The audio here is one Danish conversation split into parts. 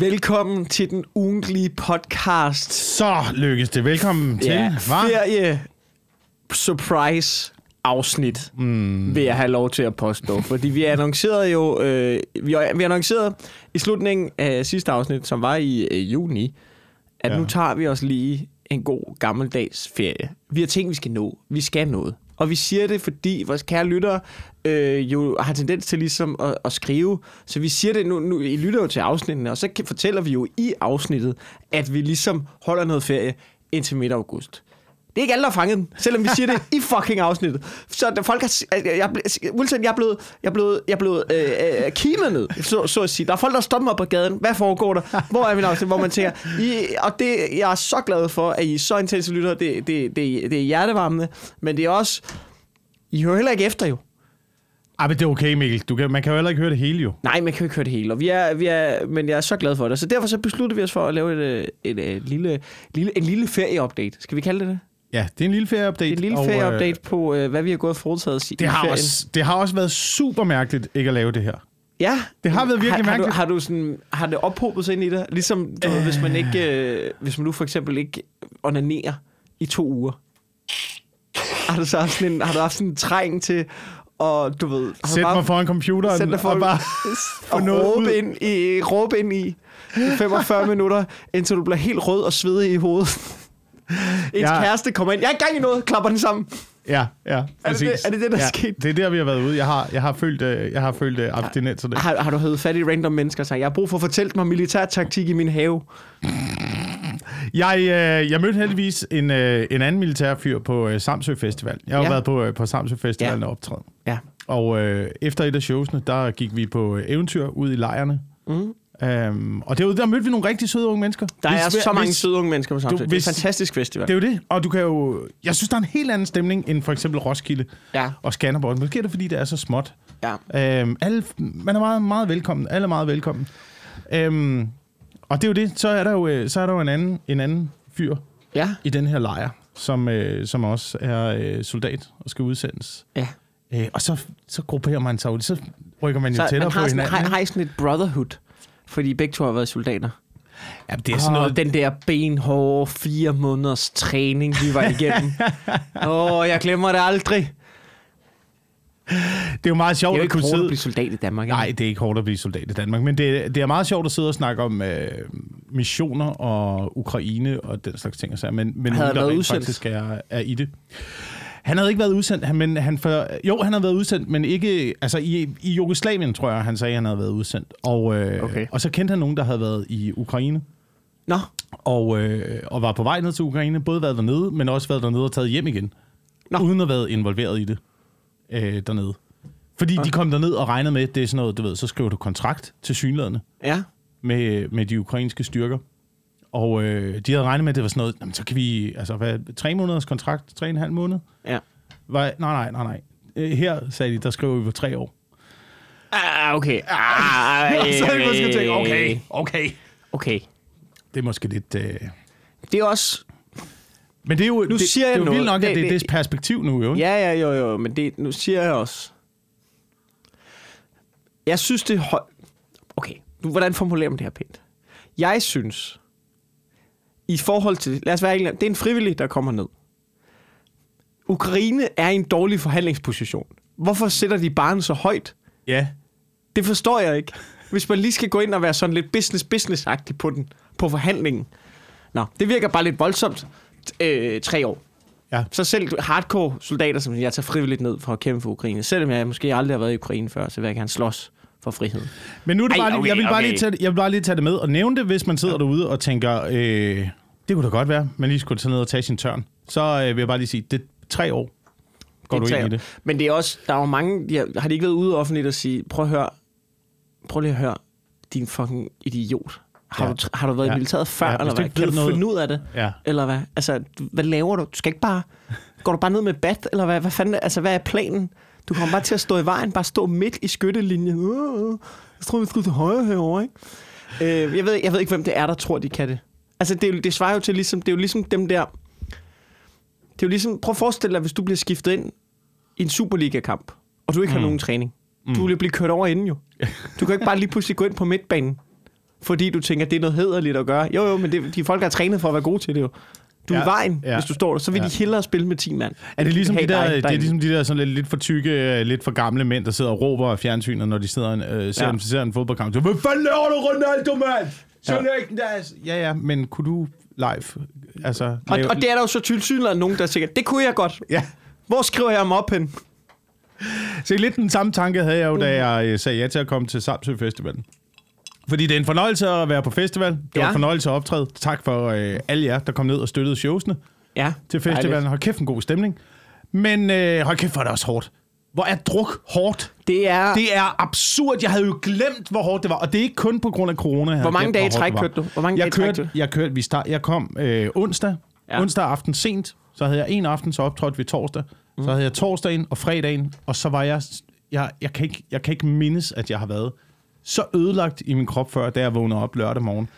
Velkommen til den ugentlige podcast. Så lykkes det. Velkommen til. Ja, ferie surprise afsnit, mm. vil jeg have lov til at påstå. Fordi vi annoncerede jo, øh, vi, vi annoncerede i slutningen af sidste afsnit, som var i øh, juni, at ja. Nu tager vi os lige en god gammeldags ferie. Vi har ting, vi skal nå. Vi skal noget. Og vi siger det, fordi vores kære lyttere øh, jo har tendens til ligesom at, at skrive. Så vi siger det nu, nu, I lytter jo til afsnittene, og så kan- fortæller vi jo i afsnittet, at vi ligesom holder noget ferie indtil midt august. Det er ikke alle, der har fanget den, selvom vi siger det i fucking afsnittet. Så der, folk har... Jeg, Wilson, jeg er blevet, jeg er blevet, jeg er blevet øh, øh, kimet så, så at sige. Der er folk, der stopper mig på gaden. Hvad foregår der? Hvor er min afsnit? Hvor man tænker... I, og det, jeg er så glad for, at I er så intense lyttere. Det, det, det, det er hjertevarmende. Men det er også... I hører heller ikke efter, jo. Ej, men det er okay, Mikkel. Du kan, man kan jo heller ikke høre det hele, jo. Nej, man kan jo ikke høre det hele, og vi er, vi er, men jeg er så glad for det. Så derfor så besluttede vi os for at lave et, øh, et, et, et lille, lille, en lille ferieupdate. Skal vi kalde det det? Ja, det er en lille ferieupdate. En lille og, øh, ferieupdate på, øh, hvad vi har gået og foretaget Det har, ferien. også, det har også været super mærkeligt ikke at lave det her. Ja. Det har været virkelig har, har, du, mærkeligt. har, du sådan, har det ophobet sig ind i det? Ligesom, du, øh. hvis man ikke, øh, hvis man nu for eksempel ikke onanerer i to uger. Har du så haft sådan en, har du haft sådan en træng til, og du ved... Sæt mig foran computeren Sæt dig for og bare... og noget råbe ud. ind, i, råbe ind i, i 45 minutter, indtil du bliver helt rød og svedig i hovedet. Ens Ja. kæreste kommer ind. Jeg er i gang i noget. Klapper den sammen. Ja, ja, det præcis. det- er det det, der er ja, sket? Det er der, vi har været ude. Jeg har, jeg har følt, øh, jeg har følt øh, abstinenserne. Har, har du hævet fat i random mennesker og sagt, jeg har brug for at fortælle mig militærtaktik i min have? Jeg, øh, jeg mødte heldigvis en, øh, en anden militærfyr på øh, Samsø Festival. Jeg har Ja. ja. været på, øh, på Samsø Festival Ja. og optræde. Ja. Og øh, efter et af showsene, der gik vi på øh, eventyr ud i lejrene. Mm. Øhm, og derude, der mødte vi nogle rigtig søde unge mennesker. Der Hvis- er så mange hvis- søde unge mennesker på Samsø. Det er en hvis- fantastisk festival. Det er jo det. Og du kan jo... Jeg synes, der er en helt anden stemning end for eksempel Roskilde Ja, og Skanderborg. Måske er det, fordi det er så småt. ja. Øhm, alle, man er meget, meget velkommen. Alle er meget velkommen. Øhm, og det er jo det. Så er der jo, øh, så er der jo en, anden, en anden fyr Ja, i den her lejr, som, øh, som også er øh, soldat og skal udsendes. ja. Øh, og så, så grupperer man sig ud. Så rykker man jo Så tættere man på har, sådan, hinanden. har, har I sådan et brotherhood, fordi begge to har været soldater. Ja, det er sådan noget... den der benhårde fire måneders træning, vi var igennem. Åh, oh, jeg glemmer det aldrig. Det er jo meget Det sjovt er jo at kunne hårdt at sidde... blive soldat i Danmark. ikke? Nej, det er ikke hårdt at blive soldat i Danmark, men det, det er meget sjovt at sidde og snakke om øh, missioner og Ukraine og den slags ting. Men, men Havde der været rent udsendt? faktisk er, er i det. Han havde ikke været udsendt, men han for, jo, han havde været udsendt, men ikke, altså i, i Jugoslavien, tror jeg, han sagde, han havde været udsendt. Og, øh, Okay. og så kendte han nogen, der havde været i Ukraine, Nå, og, øh, og var på vej ned til Ukraine, både været dernede, men også været dernede og taget hjem igen, Nå. Uden at have været involveret i det øh, dernede. Fordi de kom derned og regnede med, det er sådan noget, du ved, så skriver du kontrakt til synlædende ja. med, med de ukrainske styrker. Og øh, de havde regnet med, at det var sådan noget, jamen, så kan vi, altså hvad, tre måneders kontrakt, tre og en halv måned? Ja. Var, nej, nej, nej, nej. Øh, Her, sagde de, der skriver vi på tre år. Ah, okay. Ah, så havde vi måske tænkt, okay, okay. Okay. Det er måske lidt... Øh... Det er også... Men det er jo, det, siger jeg det er jo vildt nok, at Det- det, det er det- det perspektiv nu, jo. Ja, ja, jo, jo, men det, nu siger jeg også... Jeg synes, det er høj... Okay, nu, hvordan formulerer man det her pænt? Jeg synes, i forhold til... Lad os være det er en frivillig, der kommer ned. Ukraine er i en dårlig forhandlingsposition. Hvorfor sætter de barnet så højt? ja. Det forstår jeg ikke. Hvis man lige skal gå ind og være sådan lidt business-business-agtig på den, på forhandlingen. Nå, det virker bare lidt voldsomt. Øh, tre år. Ja. Så selv hardcore soldater, som jeg tager frivilligt ned for at kæmpe for Ukraine, selvom jeg måske aldrig har været i Ukraine før, så vil jeg gerne slås for friheden. Men nu er det Ej, bare, okay, jeg, vil bare okay. lige tage, det- jeg vil bare lige tage det med og nævne det, hvis man sidder derude og tænker, øh, det kunne da godt være, man lige skulle tage ned og tage sin tørn. Så øh, vil jeg bare lige sige, det er tre år, går Det du ind i det. Men det er også, der er jo mange, de har, har de ikke været ude offentligt og sige, prøv at høre, prøv lige at høre, din fucking idiot. Har, Ja. du, har du været ja. i militæret før, Ja, eller hvad? Kan du noget- finde ud af det? Ja. Eller hvad? Altså, hvad laver du? Du skal ikke bare... Går du bare ned med bat, eller hvad? Hvad fanden? Altså, hvad er planen? Du kommer bare til at stå i vejen, bare stå midt i skyttelinjen. Uh, jeg tror, vi skal til højre herovre, ikke? Øh, jeg, ved, jeg ved ikke, hvem det er, der tror, de kan det. Altså, det, er jo- det svarer jo til ligesom... Det er jo ligesom dem der... Det er jo ligesom... Prøv at forestille dig, hvis du bliver skiftet ind i en Superliga-kamp, og du ikke har Mm. nogen træning. Du vil blive kørt over inden jo. Du kan ikke bare lige pludselig gå ind på midtbanen. fordi du tænker, det er noget hederligt at gøre. Jo, jo, men det, de folk er trænet for at være gode til det jo. Du er i vejen, ja, hvis du står der. Så vil ja. de hellere spille med 10 mand. Er det ligesom, de der, dig, det er ligesom de der sådan lidt, lidt for tykke, øh, lidt for gamle mænd, der sidder og råber af fjernsynet, når de sidder øh, ser, Ja. ja. ser en fodboldkamp. Så, Hvad fanden laver du, Ronaldo, mand? Så Ja. ja. ikke deres. Ja, ja, men kunne du live? Altså, Og, lave- og det er der jo så tilsyneladende nogen, der tænker, det kunne jeg godt. Ja. Hvor skriver jeg mig op hen? Så lidt den samme tanke havde jeg jo, da jeg øh, sagde ja til at komme til Samsø Festivalen. Fordi det er en fornøjelse at være på festival. Det var Ja. en fornøjelse at optræde. Tak for øh, alle jer, der kom ned og støttede showsene Ja. til festivalen. Hold kæft, en god stemning. Men øh, hold kæft, er det også hårdt. Hvor er druk hårdt. Det er... Det er absurd. Jeg havde jo glemt, hvor hårdt det var. Og det er ikke kun på grund af corona. jeg Hvor mange glemt, dage træk kørte du? Hvor mange jeg dage i træk kørte, du? jeg kørte, vi start, jeg kom øh, onsdag. Ja. Ja. Onsdag aften sent. Så havde jeg en aften, så optrådte vi torsdag. Mm. Så havde jeg torsdagen og fredagen. Og så var jeg... Jeg, jeg, kan ikke, jeg kan ikke mindes, at jeg har været så ødelagt i min krop før, da jeg vågnede op lørdag morgen.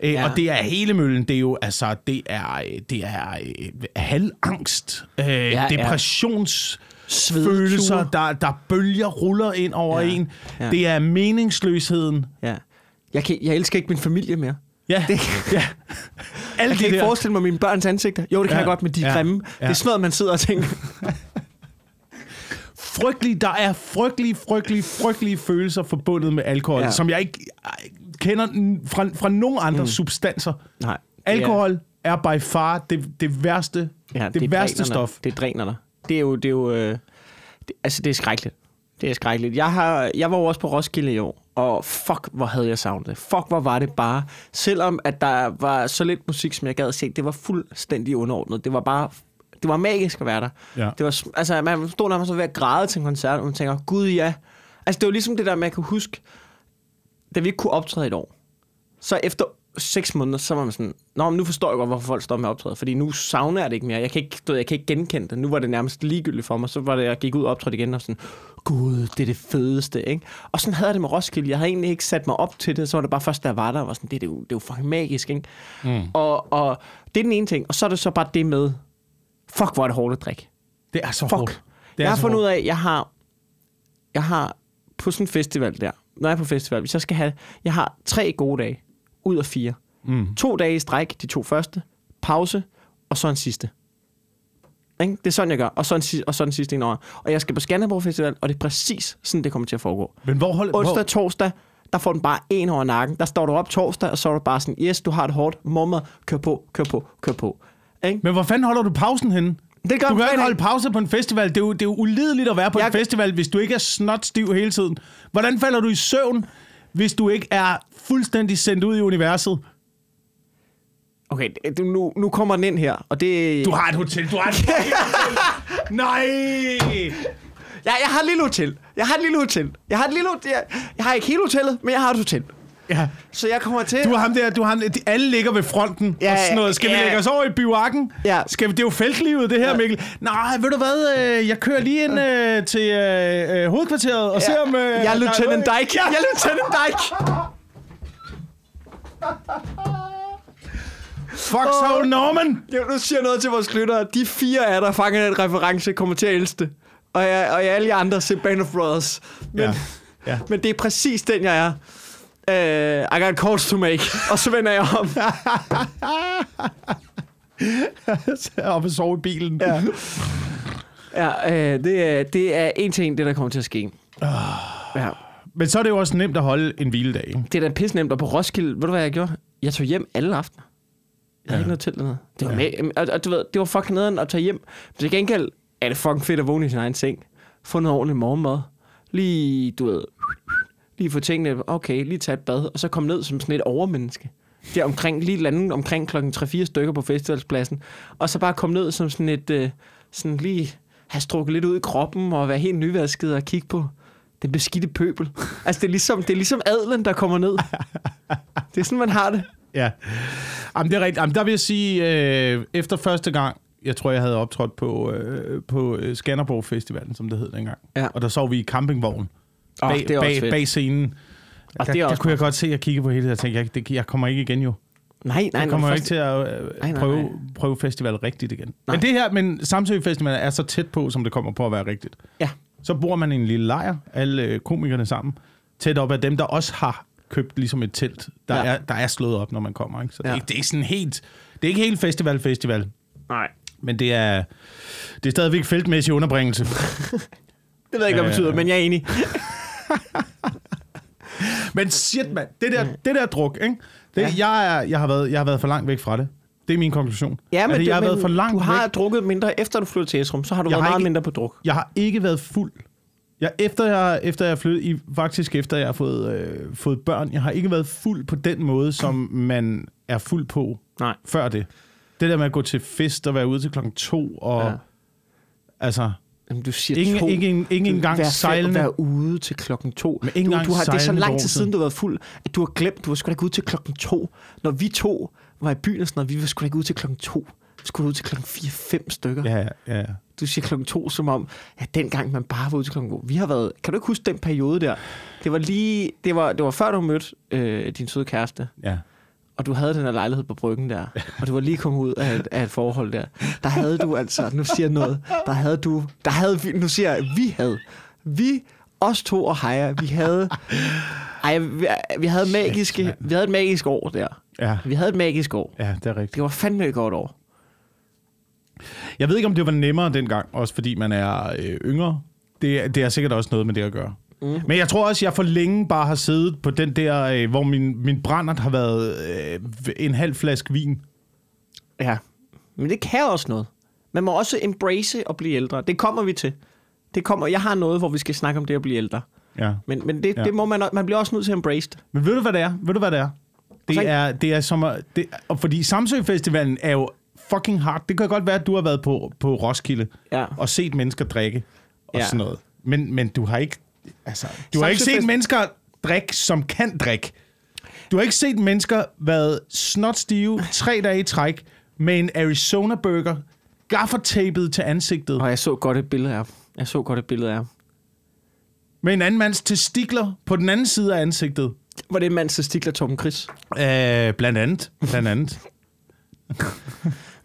Øh, Ja. Og det er hele møllen. Det er jo, altså, det er, øh, det er øh, halvangst, øh, ja. ja, depressions Svedeture. Følelser, der, der bølger ruller ind over Ja. en. Ja. Det er meningsløsheden. Ja. Jeg, kan, jeg elsker ikke min familie mere. Ja, Det- ja. Alt Jeg kan ikke forestille mig mine børns ansigter. Jo, det kan Ja. jeg godt, men de er Ja. grimme. Ja. Det er sådan noget, man sidder og tænker. frygtelige, der er frygtelige, frygtelige, frygtelige følelser forbundet med alkohol, Ja. som jeg ikke øh, kender fra, fra nogen andre mm. substanser. Nej. Alkohol er by far det, det værste, Ja, det, det værste dræner stof. Det dræner dig. Det er jo... Det er jo øh, det, altså, det er skrækkeligt. Det er skrækkeligt. Jeg, har, jeg var jo også på Roskilde i år, og fuck, hvor havde jeg savnet det. Fuck, hvor var det bare. Selvom at der var så lidt musik, som jeg gad se, det var fuldstændig underordnet. Det var bare... Det var magisk at være der. Ja. Det var, altså, man stod så ved at græde til en koncert, og man tænker, gud ja. Altså, det var ligesom det der, man kan huske, da vi ikke kunne optræde et år. Så efter seks måneder, så var man sådan, Nå, men nu forstår jeg godt, hvorfor folk står med optræde, fordi nu savner jeg det ikke mere. Jeg kan ikke, du jeg kan ikke genkende det. Nu var det nærmest ligegyldigt for mig. Så var det, jeg gik ud og optrådte igen og sådan, gud, det er det fedeste, ikke? Og sådan havde jeg det med Roskilde. Jeg havde egentlig ikke sat mig op til det, så var det bare først, da jeg var der, og var sådan, det, det, er, jo, det er jo fucking magisk, ikke? Mm. Og, og det er den ene ting. Og så er det så bare det med, fuck, hvor er det hårdt at drikke. Det er så Fuck. hårdt. Det jeg er har så fundet ud hårdt. af, at jeg har, jeg har på sådan en festival der, når jeg er på festival, hvis jeg skal have, jeg har tre gode dage ud af fire. Mm. To dage i stræk, de to første, pause, og så en sidste. Ikke? Det er sådan, jeg gør. Og så en, og så en sidste en over. Og jeg skal på Skanderborg Festival, og det er præcis sådan, det kommer til at foregå. Men hvor hold, Onsdag, hvor, torsdag, der får den bare en over nakken. Der står du op torsdag, og så er du bare sådan, yes, du har det hårdt, mommer, kør på, kør på, kør på. Ikke? men hvor fanden holder du pausen henne? Det gør Du kan ikke holde pause på en festival. Det er jo, det er jo ulideligt at være på Jeg- en festival, hvis du ikke er snot stiv hele tiden. Hvordan falder du i søvn, hvis du ikke er fuldstændig sendt ud i universet? Okay, det- nu, nu kommer den ind her, og det... Du har et hotel. Du har et hotel. Nej! Ja, jeg har et lille hotel. Jeg har et lille hotel. Jeg har et lille hotel. Jeg, jeg har ikke hele hotellet, men jeg har et hotel. Ja. Så jeg kommer til... Du har ham der, du har ham, de, alle ligger ved fronten Ja, og sådan noget. Skal vi ja. lægge os over i bivakken? Ja. Skal vi, det er jo feltlivet, det her, Ja. Mikkel. Nej, ved du hvad, øh, jeg kører lige ind øh, til øh, øh, hovedkvarteret og ser om... Øh, jeg er Lieutenant Dyke. Jeg er Lieutenant Dyke. Fuck så Norman! Jeg nu siger noget til vores lyttere. De fire af der fanger den reference kommer til at elske det. Og, jeg, og jeg, alle de andre ser Band of Brothers. Men, Ja. Ja. men det er præcis den, jeg er. Uh, I got calls to make. Og så vender jeg om. Op og sove i bilen. Ja. Ja, øh, det, er, det er en ting, det der kommer til at ske. Ja. Men så er det jo også nemt at holde en hviledag. Det er da pisse nemt, og på Roskilde, ved du hvad jeg gjorde? Jeg tog hjem alle aftener. Jeg havde Ja. ikke noget til dernede. Det var, ja. med, og, og, du ved, det var fucking nederen at tage hjem. Men til gengæld er det fucking fedt at vågne i sin egen seng. Få noget ordentligt morgenmad. Lige, du ved, lige få tingene, okay, lige tage et bad, og så komme ned som sådan et overmenneske. Der omkring, lige lande omkring klokken 3-4 stykker på festivalspladsen. Og så bare komme ned som sådan et, øh, sådan lige have strukket lidt ud i kroppen, og være helt nyvasket og kigge på den beskidte pøbel. Altså, det er ligesom, det er ligesom adlen, der kommer ned. Det er sådan, man har det. Ja. Jamen, det er rigtigt. Jamen, der vil jeg sige, øh, efter første gang, jeg tror, jeg havde optrådt på, øh, på øh, Skanderborg Festivalen, som det hed dengang. Ja. Og der sov vi i campingvogn Bag, det er bag, bag scenen. Og der, det er der også kunne jeg godt se, at jeg kiggede på hele det, og tænkte, jeg, det, jeg kommer ikke igen jo. Nej, nej, Jeg kommer nej, ikke til at øh, nej, prøve, nej. prøve festival rigtigt igen. Nej. Men det her, men Samsø Festival er så tæt på, som det kommer på at være rigtigt. Ja. Så bor man i en lille lejr, alle øh, komikerne sammen, tæt op af dem, der også har købt ligesom et telt, der, Ja. er, der er slået op, når man kommer. Ikke? Så ja. Det, er- det er ikke sådan helt... Det er ikke helt festival-festival, Nej. men det er, det er stadigvæk feltmæssig underbringelse. Det ved jeg ikke, hvad det Øh. betyder, men jeg er enig. Men shit, mand. Det der, det der druk, ikke? Det, Ja. jeg, er, jeg, har været, jeg har været for langt væk fra det. Det er min konklusion. Ja, men, altså, det, jeg har men været for langt du har væk. drukket mindre, efter du flyttede til Esrum, så har du Jeg været har meget ikke- mindre på druk. Jeg har ikke været fuld. Jeg, efter, jeg, efter jeg flyttet, i, faktisk efter jeg har fået, øh, fået børn, jeg har ikke været fuld på den måde, som man er fuld på Nej. før det. Det der med at gå til fest og være ude til klokken to, og ja. altså, Jamen, du siger ikke, to. ikke, ikke engang sejlende. Være ude til klokken to. Men ikke du, du har, det er så lang tid siden, du har været fuld, at du har glemt, du var sgu da ikke ude til klokken to. Når vi to var i byen og sådan noget, vi var sgu da ikke ude til klokken to. Vi skulle ud til klokken 4-5 stykker. Ja. Ja, ja, ja. Du siger klokken to, som om, ja, dengang man bare var ude til klokken to. Vi har været, kan du ikke huske den periode der? Det var lige, det var, det var før du mødte øh, din søde kæreste, ja. Og du havde den her lejlighed på bryggen der, og du var lige kommet ud af et, af et forhold der. Der havde du altså, nu siger jeg noget, der havde du, der havde vi, nu siger jeg, vi havde, vi, os to og Heja, vi havde, ej, vi, vi havde magiske, mand. vi havde et magisk år der. Ja, Vi havde et magisk år. ja, det er rigtigt. Det var fandme et godt år. Jeg ved ikke, om det var nemmere dengang, også fordi man er øh, yngre. Det, det er sikkert også noget med det at gøre. Mm. Men jeg tror også, jeg for længe bare har siddet på den der, øh, hvor min, min brændert har været øh, en halv flaske vin. Ja, men det kan også noget. Man må også embrace at blive ældre. Det kommer vi til. Det kommer, jeg har noget, hvor vi skal snakke om det at blive ældre. Ja. Men, men det, ja. Det må man, man bliver også nødt til at embrace det. Men ved du, hvad det er? Ved du, hvad det er? Det er, det er som at, det, og fordi Samsø Festivalen er jo fucking hard. Det kan godt være, at du har været på, på Roskilde Ja. og set mennesker drikke og Ja. sådan noget. Men, men du har ikke, altså, du har ikke set Fest- mennesker drikke, som kan drikke. Du har ikke set mennesker været snotstive tre dage i træk med en Arizona burger gaffertapet til ansigtet Og jeg så godt et billede af ham. Jeg så godt et billede af ham. med en anden mands testikler på den anden side af ansigtet. Var det en mand, stikler Torben Chris? Øh, blandt andet. Blandt andet.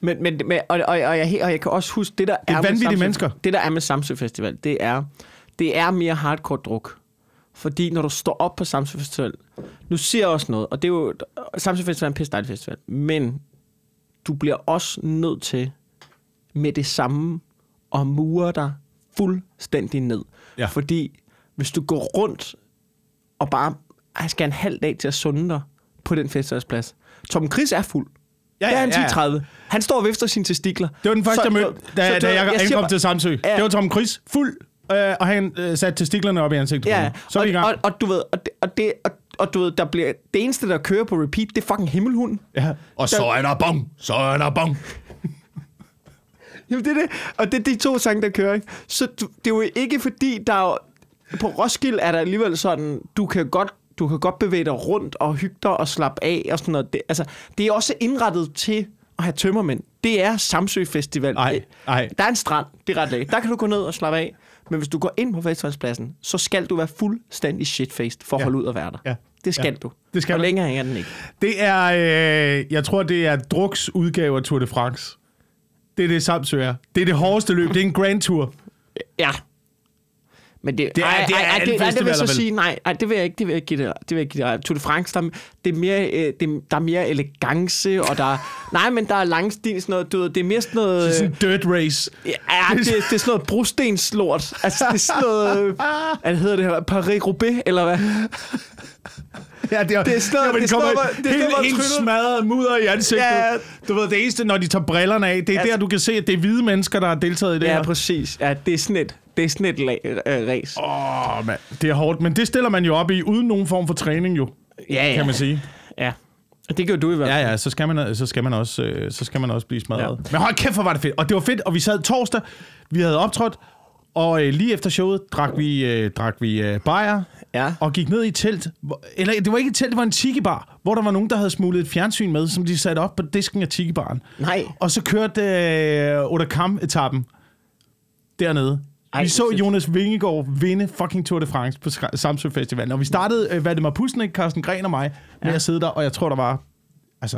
Men, men, men og, og, og, jeg, og jeg kan også huske, det der Det er med vanvittige Samsø- mennesker. Det der er med Samsø Festival, det er, det er mere hardcore druk. Fordi når du står op på Samsø Festival, nu siger jeg også noget, og det er jo, Samsø Festival er en pisse festival, men du bliver også nødt til med det samme at mure dig fuldstændig ned. Ja. Fordi hvis du går rundt og bare jeg skal en halv dag til at sunde dig på den festivalsplads. Tom Chris er fuld. Ja, Ja, det er han ja, ja. 10.30. Han står og vifter sine testikler. Det var den første, Så- jeg mødte, da, så- da jeg, siger ankom bare- til Samsø. Ja. Det var Tom Chris, fuld, øh, og han øh, satte testiklerne op i ansigtet Ja. Så er vi i og, gang. og, og, du ved, og, det, og, det, og, og du ved, der bliver, det eneste, der kører på repeat, det er fucking himmelhunden. ja. Og så er der bong, så er der bong. Jamen, det er det. Og det er de to sange, der kører, ikke? Så du, det er jo ikke fordi, der er jo, på Roskilde er der alligevel sådan, du kan godt du kan godt bevæge dig rundt og hygge dig og slappe af og sådan noget. Det, altså, det er også indrettet til at have tømmermænd. Det er Samsø Festival. Ej, ej. Der er en strand, det er ret lækkert. Der kan du gå ned og slappe af. Men hvis du går ind på festivalspladsen, så skal du være fuldstændig shitfaced for at Ja. holde ud og være der. Ja. Det skal Ja. du. Det skal og længere er den ikke. Det er, øh, jeg tror, det er Druks udgave af Tour de France. Det er det Samsø er. Det er det hårdeste løb. Det er en Grand Tour. Ja. Men det, Det er- ej, det er ej, ej, det, ej, det vil jeg så sige, nej, ej, det vil jeg ikke, det vil jeg give det, det vil jeg ikke give det. Tour de France, der, det er mere, øh, det, der er mere elegance, og der er, nej, men der er langstil, sådan noget, du ved, det er mere sådan noget, Det er øh, sådan en dirt race. ja, det, det er sådan noget brostenslort, altså det er sådan noget, øh, hvad hedder det her, Paris-Roubaix, eller hvad? Ja, det er, Det er sådan noget- Ja, det er sådan noget, det er helt, noget, helt smadret mudder i ansigtet. Ja. Du ved, det eneste, når de tager brillerne af, det er Altså- der, du kan se, at det er hvide mennesker, der har deltaget i det Ja, her. præcis. Ja, det er sådan et, det er sådan et la- øh, race. Åh, oh, mand. Det er hårdt, men det stiller man jo op i, uden nogen form for træning jo, Ja, ja. kan man sige. Ja. Det gør du i hvert fald. Ja, ja, så skal man, så skal man, også, øh, så skal man også blive smadret. Ja. Men hold kæft, hvor var det fedt. Og det var fedt, og vi sad torsdag, vi havde optrådt, og øh, lige efter showet drak vi, øh, drak vi øh, bajer, Ja. og gik ned i et telt. Eller det var ikke et telt, det var en tiki-bar, hvor der var nogen, der havde smuglet et fjernsyn med, som de satte op på disken af tiki-baren. Nej. Og så kørte øh, Otakam-etappen dernede. Ej, vi så. Jonas Vingegaard vinde fucking Tour de France på Samsø Festivalen. Og vi startede, øh, Valdemar Pusnik, Carsten Gren og mig, med Ja. at sidde der, og jeg tror, der var altså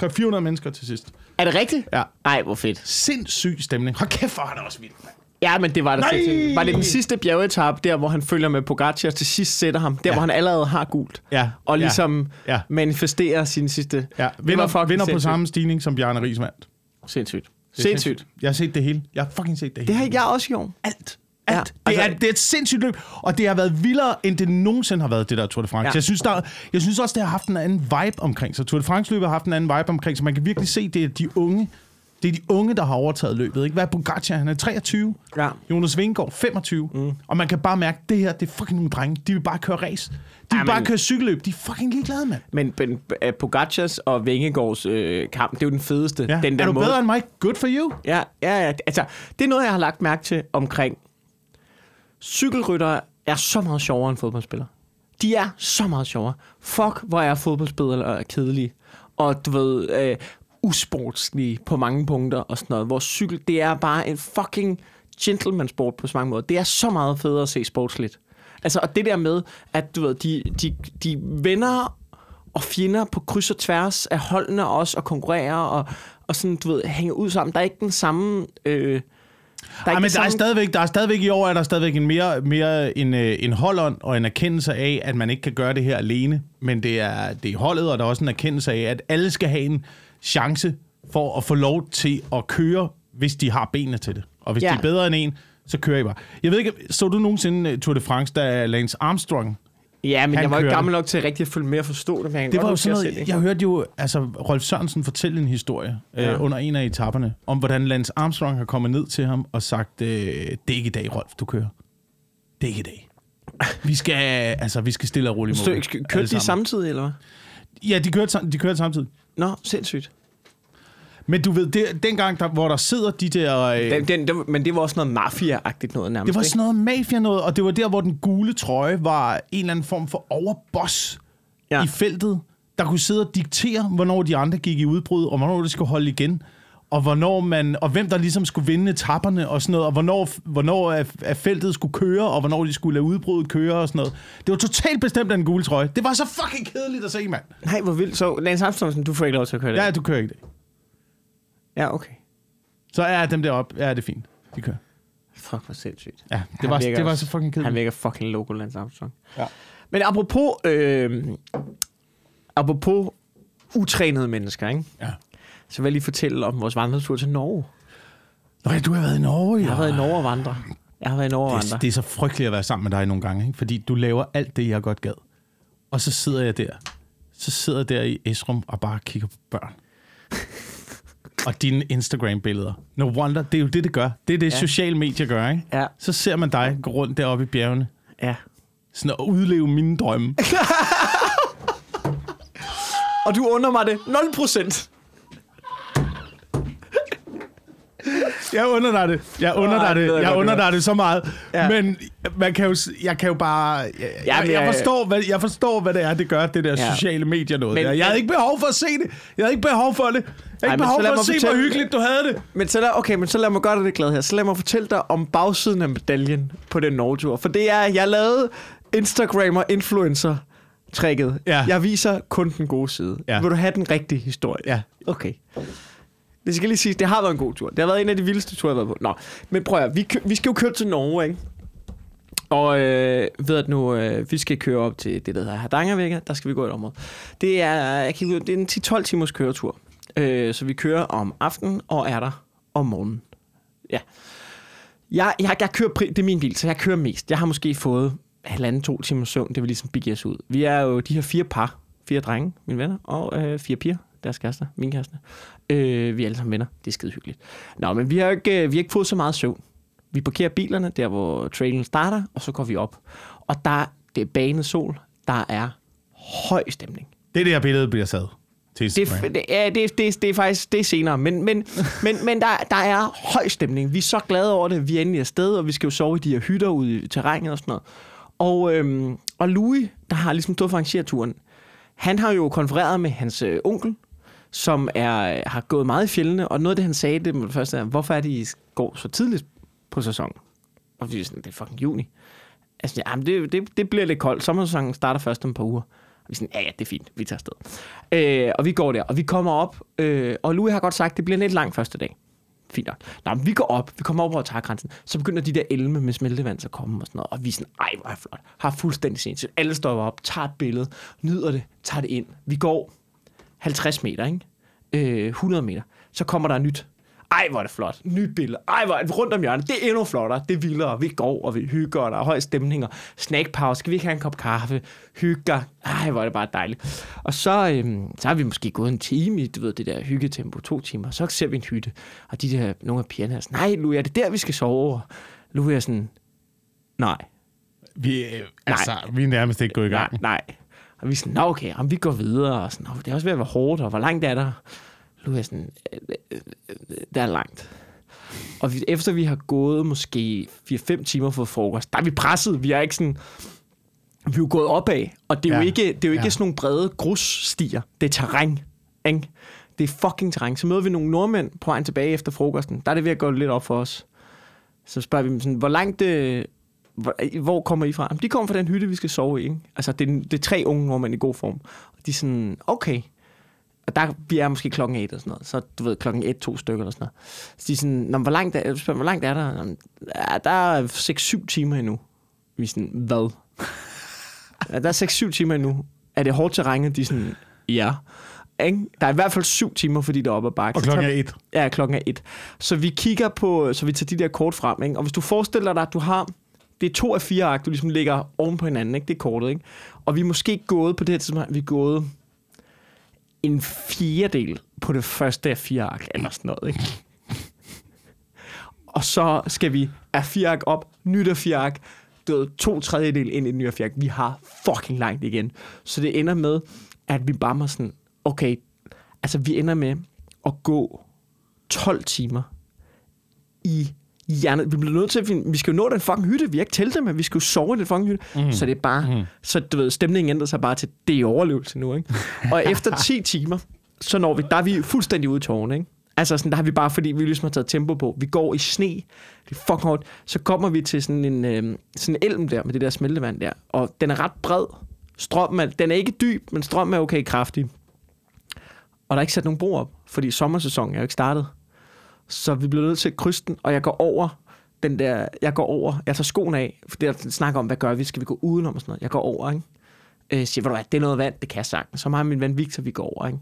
300-400 mennesker til sidst. Er det rigtigt? Ja. Ej, hvor fedt. Sindssyg stemning. Hold kæft, hvor er det også vildt, mand. Ja, men det var Nej! sindssygt. Var det den sidste bjergetap, der hvor han følger med Pogacar til sidst sætter ham? Der, Ja. hvor han allerede har gult. Ja, Og ligesom ja. manifesterer sin sidste... Ja, Det vinder, vinder på samme stigning, som Bjarne Ries vandt. Sindssygt. Det Sindssygt. Jeg har set det hele. Jeg har fucking set det hele. Det har jeg også gjort. alt. Alt. Ja, det, altså- er, det er et sindssygt løb, og det har været vildere, end det nogensinde har været, det der Tour de France. Ja. Jeg, synes, der, jeg synes også, det har haft en anden vibe omkring sig. Tour de France-løbet har haft en anden vibe omkring sig. Man kan virkelig se, det er de unge, det er de unge, der har overtaget løbet. Ikke? Hvad er Pogacar? Han er 23. Ja. Jonas Vingegaard, 25. Mm. Og man kan bare mærke, det her, det er fucking nogle drenge. De vil bare køre race. De vil Jamen- bare køre cykelløb. De er fucking ligeglade, mand. Men, men uh, og Vingegaards øh, kamp, det er jo den fedeste. Ja. Den er du måde. bedre end mig? Good for you. Ja, ja, ja. Altså, det er noget, jeg har lagt mærke til omkring. Cykelryttere er så meget sjovere end fodboldspillere. De er så meget sjovere. Fuck, hvor er fodboldspillere kedelige. Og du ved, øh, usportslige på mange punkter og sådan noget. Hvor cykel, det er bare en fucking gentleman sport på så mange måder. Det er så meget federe at se sportsligt. Altså, og det der med, at du ved, de, de, de venner og fjender på kryds og tværs af holdene også, og konkurrerer, og, og sådan, du ved, hænger ud sammen. Der er ikke den samme... Øh, der er Ej, men der er, stadigvæk, der er stadigvæk i år, er der stadigvæk en mere, mere en, øh, en holdånd og en erkendelse af, at man ikke kan gøre det her alene. Men det er, det er holdet, og der er også en erkendelse af, at alle skal have en chance for at få lov til at køre, hvis de har benene til det. Og hvis Ja. de er bedre end en, så kører I bare. Jeg ved ikke, så du nogensinde øh, Tour de France, da Lance Armstrong Ja, men han jeg var jo ikke gammel nok til rigtig at følge med og forstå det. Men Det var jo sådan noget, jeg hørte jo altså, Rolf Sørensen fortælle en historie Ja. øh, under en af etaperne, om hvordan Lance Armstrong har kommet ned til ham og sagt, øh, det er ikke i dag, Rolf, du kører. Det er ikke i dag. Vi skal, altså, vi skal stille og roligt Så, mål. kørte de samtidig, eller hvad? Ja, de kørte, de kørte samtidig. Nå, sindssygt. Men du ved, det, dengang, der, hvor der sidder de der... Øh, Den, den, den, men det var også noget mafia-agtigt noget nærmest. det var sådan noget mafia noget, og det var der, hvor den gule trøje var en eller anden form for overboss Ja. i feltet, der kunne sidde og diktere, hvornår de andre gik i udbrud, og hvornår det skulle holde igen, og hvornår man, og hvem der ligesom skulle vinde etapperne og sådan noget, og hvornår, hvornår at, at feltet skulle køre, og hvornår de skulle lade udbruddet køre og sådan noget. Det var totalt bestemt af den gule trøje. Det var så fucking kedeligt at se, mand. Nej, hvor vildt. Så Lance Armstrong, du får ikke lov til at køre det. Ja, du kører ikke det. ja okay. Så er dem deroppe, ja, det er fint. De kører. Fuck, hvor sindssygt. Ja, det Han var, det var også- så fucking Han kedeligt. virker fucking loco, Lance Armstrong. Ja. Men apropos, øh, apropos utrænede mennesker, ikke? Ja. Så vil jeg lige fortælle om vores vandretur til Norge. Nå ja, du har været i Norge, ja. Jeg har været i Norge og vandre. Jeg har været i Norge og det, er, vandre. det er så frygteligt at være sammen med dig nogle gange, ikke? fordi du laver alt det, jeg godt gad. Og så sidder jeg der. Så sidder jeg der i Esrum og bare kigger på børn. og dine Instagram-billeder. No wonder, det er jo det, det gør. Det er det, ja. sociale medier gør, ikke? Ja. Så ser man dig gå rundt deroppe i bjergene. Ja. Sådan at udleve mine drømme. Og du under mig det 0 Jeg under dig det. Jeg under dig det jeg under det dig det så meget. Ja. Men man kan jo, jeg kan jo bare... Jeg, Ja, jeg, jeg, forstår, hvad, jeg forstår, hvad det er, det gør, det der Ja. sociale medier noget. Men- Men, jeg havde ikke behov for at se det. Jeg havde ikke behov for det. Jeg havde ikke behov for at se, hvor fortælle- hyggeligt du havde det. Men så lad, okay, men så lad mig gøre dig det glad her. Så lad mig fortælle dig om bagsiden af medaljen på den Norge-tur. For det er, jeg lavede Instagrammer influencer tricket. Ja. Jeg viser kun den gode side. Ja. Vil du have den rigtige historie? Ja. Okay. Det skal lige sige, det har været en god tur. Det har været en af de vildeste ture, jeg har været på. Nå, men prøv at vi, kø- vi skal jo køre til Norge, ikke? Og øh, ved at nu, øh, vi skal køre op til det, der hedder Hardangervika. Der skal vi gå et område. Det er, jeg kan, det er en 10-12 timers køretur. Øh, så vi kører om aftenen og er der om morgenen. Ja. Jeg, jeg, jeg kører, pri- det er min bil, så jeg kører mest. Jeg har måske fået halvanden, to timer søvn. Det vil ligesom begive os ud. Vi er jo de her fire par, fire drenge, mine venner, og øh, fire piger, deres kærester, mine kærester. Øh, vi er alle sammen venner. Det er skide hyggeligt. Nå, men vi har, ikke, øh, vi har ikke fået så meget søvn. Vi parkerer bilerne der, hvor trailen starter, og så går vi op. Og der det er banet sol. Der er høj stemning. Det der billede bliver sad Det, er- det, ja, det, det, det er faktisk det er senere, men, men, men, men der, der er høj stemning. Vi er så glade over det. Vi er endelig afsted, og vi skal jo sove i de her hytter ude i terrænet og sådan noget. Og, øhm, og Louis, der har ligesom stået for at arrangere turen, han har jo konfereret med hans øh, onkel, som er, har gået meget i fjellene, og noget af det, han sagde, det var det første er, hvorfor er det, I går så tidligt på sæsonen? Og vi er sådan, det er fucking juni. Altså, jamen, det, det, det bliver lidt koldt. Sommersæsonen starter først om et par uger. Og vi er sådan, ja, ja, det er fint, vi tager afsted. Øh, og vi går der, og vi kommer op, øh, og Louis har godt sagt, det bliver en lidt lang første dag. fint nok. Nå, men vi går op, vi kommer op over taggrænsen, så begynder de der elme med smeltevand at komme og sådan noget, og vi er sådan, ej, hvor er flot, har fuldstændig sindssygt. Alle står op, tager et billede, nyder det, tager det ind. Vi går 50 meter, ikke? Øh, 100 meter. Så kommer der nyt. Ej, hvor er det flot. Nyt billede. Ej, hvor er det rundt om hjørnet. Det er endnu flottere. Det er vildere. Vi går, og vi hygger, og der er høj stemning, og snackpause. Skal vi ikke have en kop kaffe? Hygger. Ej, hvor er det bare dejligt. Og så, øhm, så har vi måske gået en time i, du ved, det der hyggetempo, to timer. Så ser vi en hytte, og de der, nogle af pigerne er sådan, nej, Louis, er det der, vi skal sove? Louis er sådan, nej, Vi, øh, altså, vi er nærmest ikke gået i gang. Nej, nej. Og vi er sådan, nå okay, om vi går videre, og sådan, "Nå, det er også ved at være hårdt, og hvor langt er der? Nu er jeg sådan, "Øh, øh, øh, det er langt. Og vi, efter vi har gået måske 4-5 timer for frokost, der er vi presset. Vi er ikke sådan, vi er jo gået opad, og det er ja. Jo ikke, det er jo ikke Ja. sådan nogle brede grusstier. Det er terræn, ikke? Det er fucking terræn. Så møder vi nogle nordmænd på vejen tilbage efter frokosten. Der er det ved at gå lidt op for os. Så spørger vi dem sådan, hvor langt det, hvor, hvor kommer I fra? Jamen, de kommer fra den hytte, vi skal sove i. Ikke? Altså, det er, det er tre unge nordmænd i god form. Og de er sådan, okay. Og der, vi er måske klokken et og sådan noget. Så du ved, klokken et, to stykker eller sådan noget. Så de er sådan, hvor langt er, spørger, hvor langt er der? Jamen, Ja, der er 6-7 timer endnu. Vi er sådan, hvad? ja, der er 6-7 timer endnu. Er det hårdt terræn? De er sådan, ja. Ikke? Der er i hvert fald syv timer, fordi der er oppe ad bakke. Og klokken er et. Ja, klokken er et. Så vi kigger på, så vi tager de der kort frem, ikke? Og hvis du forestiller dig, at du har, det er to af fire ark, du ligesom ligger oven på hinanden, ikke? Det er kortet, ikke? Og vi er måske gået, på det her tidspunkt, vi er gået en fjerdedel på det første af fire ark, eller sådan noget, ikke? Og så skal vi af fire ark op, nyt af fire ark, du to tredjedel ind i den nye fire. Vi har fucking langt igen. Så det ender med, at vi bare må sådan, okay, altså vi ender med at gå 12 timer i hjernet. Vi bliver nødt til at finde, vi skal jo nå den fucking hytte. Vi har ikke teltet med, vi skal jo sove i den fucking hytte. Mm. Så det er bare, mm. så du ved, stemningen ændrer sig bare til, det er overlevelse nu, ikke? Og efter 10 timer, så når vi, der er vi fuldstændig ude i tårne, ikke? Altså sådan, der har vi bare, fordi vi ligesom har taget tempo på. Vi går i sne, det er fucking hårdt. Så kommer vi til sådan en, øh, sådan en elm der, med det der smeltevand der. Og den er ret bred. Strømmen er, den er ikke dyb, men strømmen er okay kraftig. Og der er ikke sat nogen bro op, fordi sommersæsonen er jo ikke startet. Så vi bliver nødt til at krydse den, og jeg går over den der, jeg går over, jeg tager skoene af, for det er snakker om, hvad gør vi, skal vi gå udenom og sådan noget. Jeg går over, ikke? Øh, siger, ved du hvad, det er noget vand, det kan jeg sagtens. Så og min ven Victor, vi går over, ikke?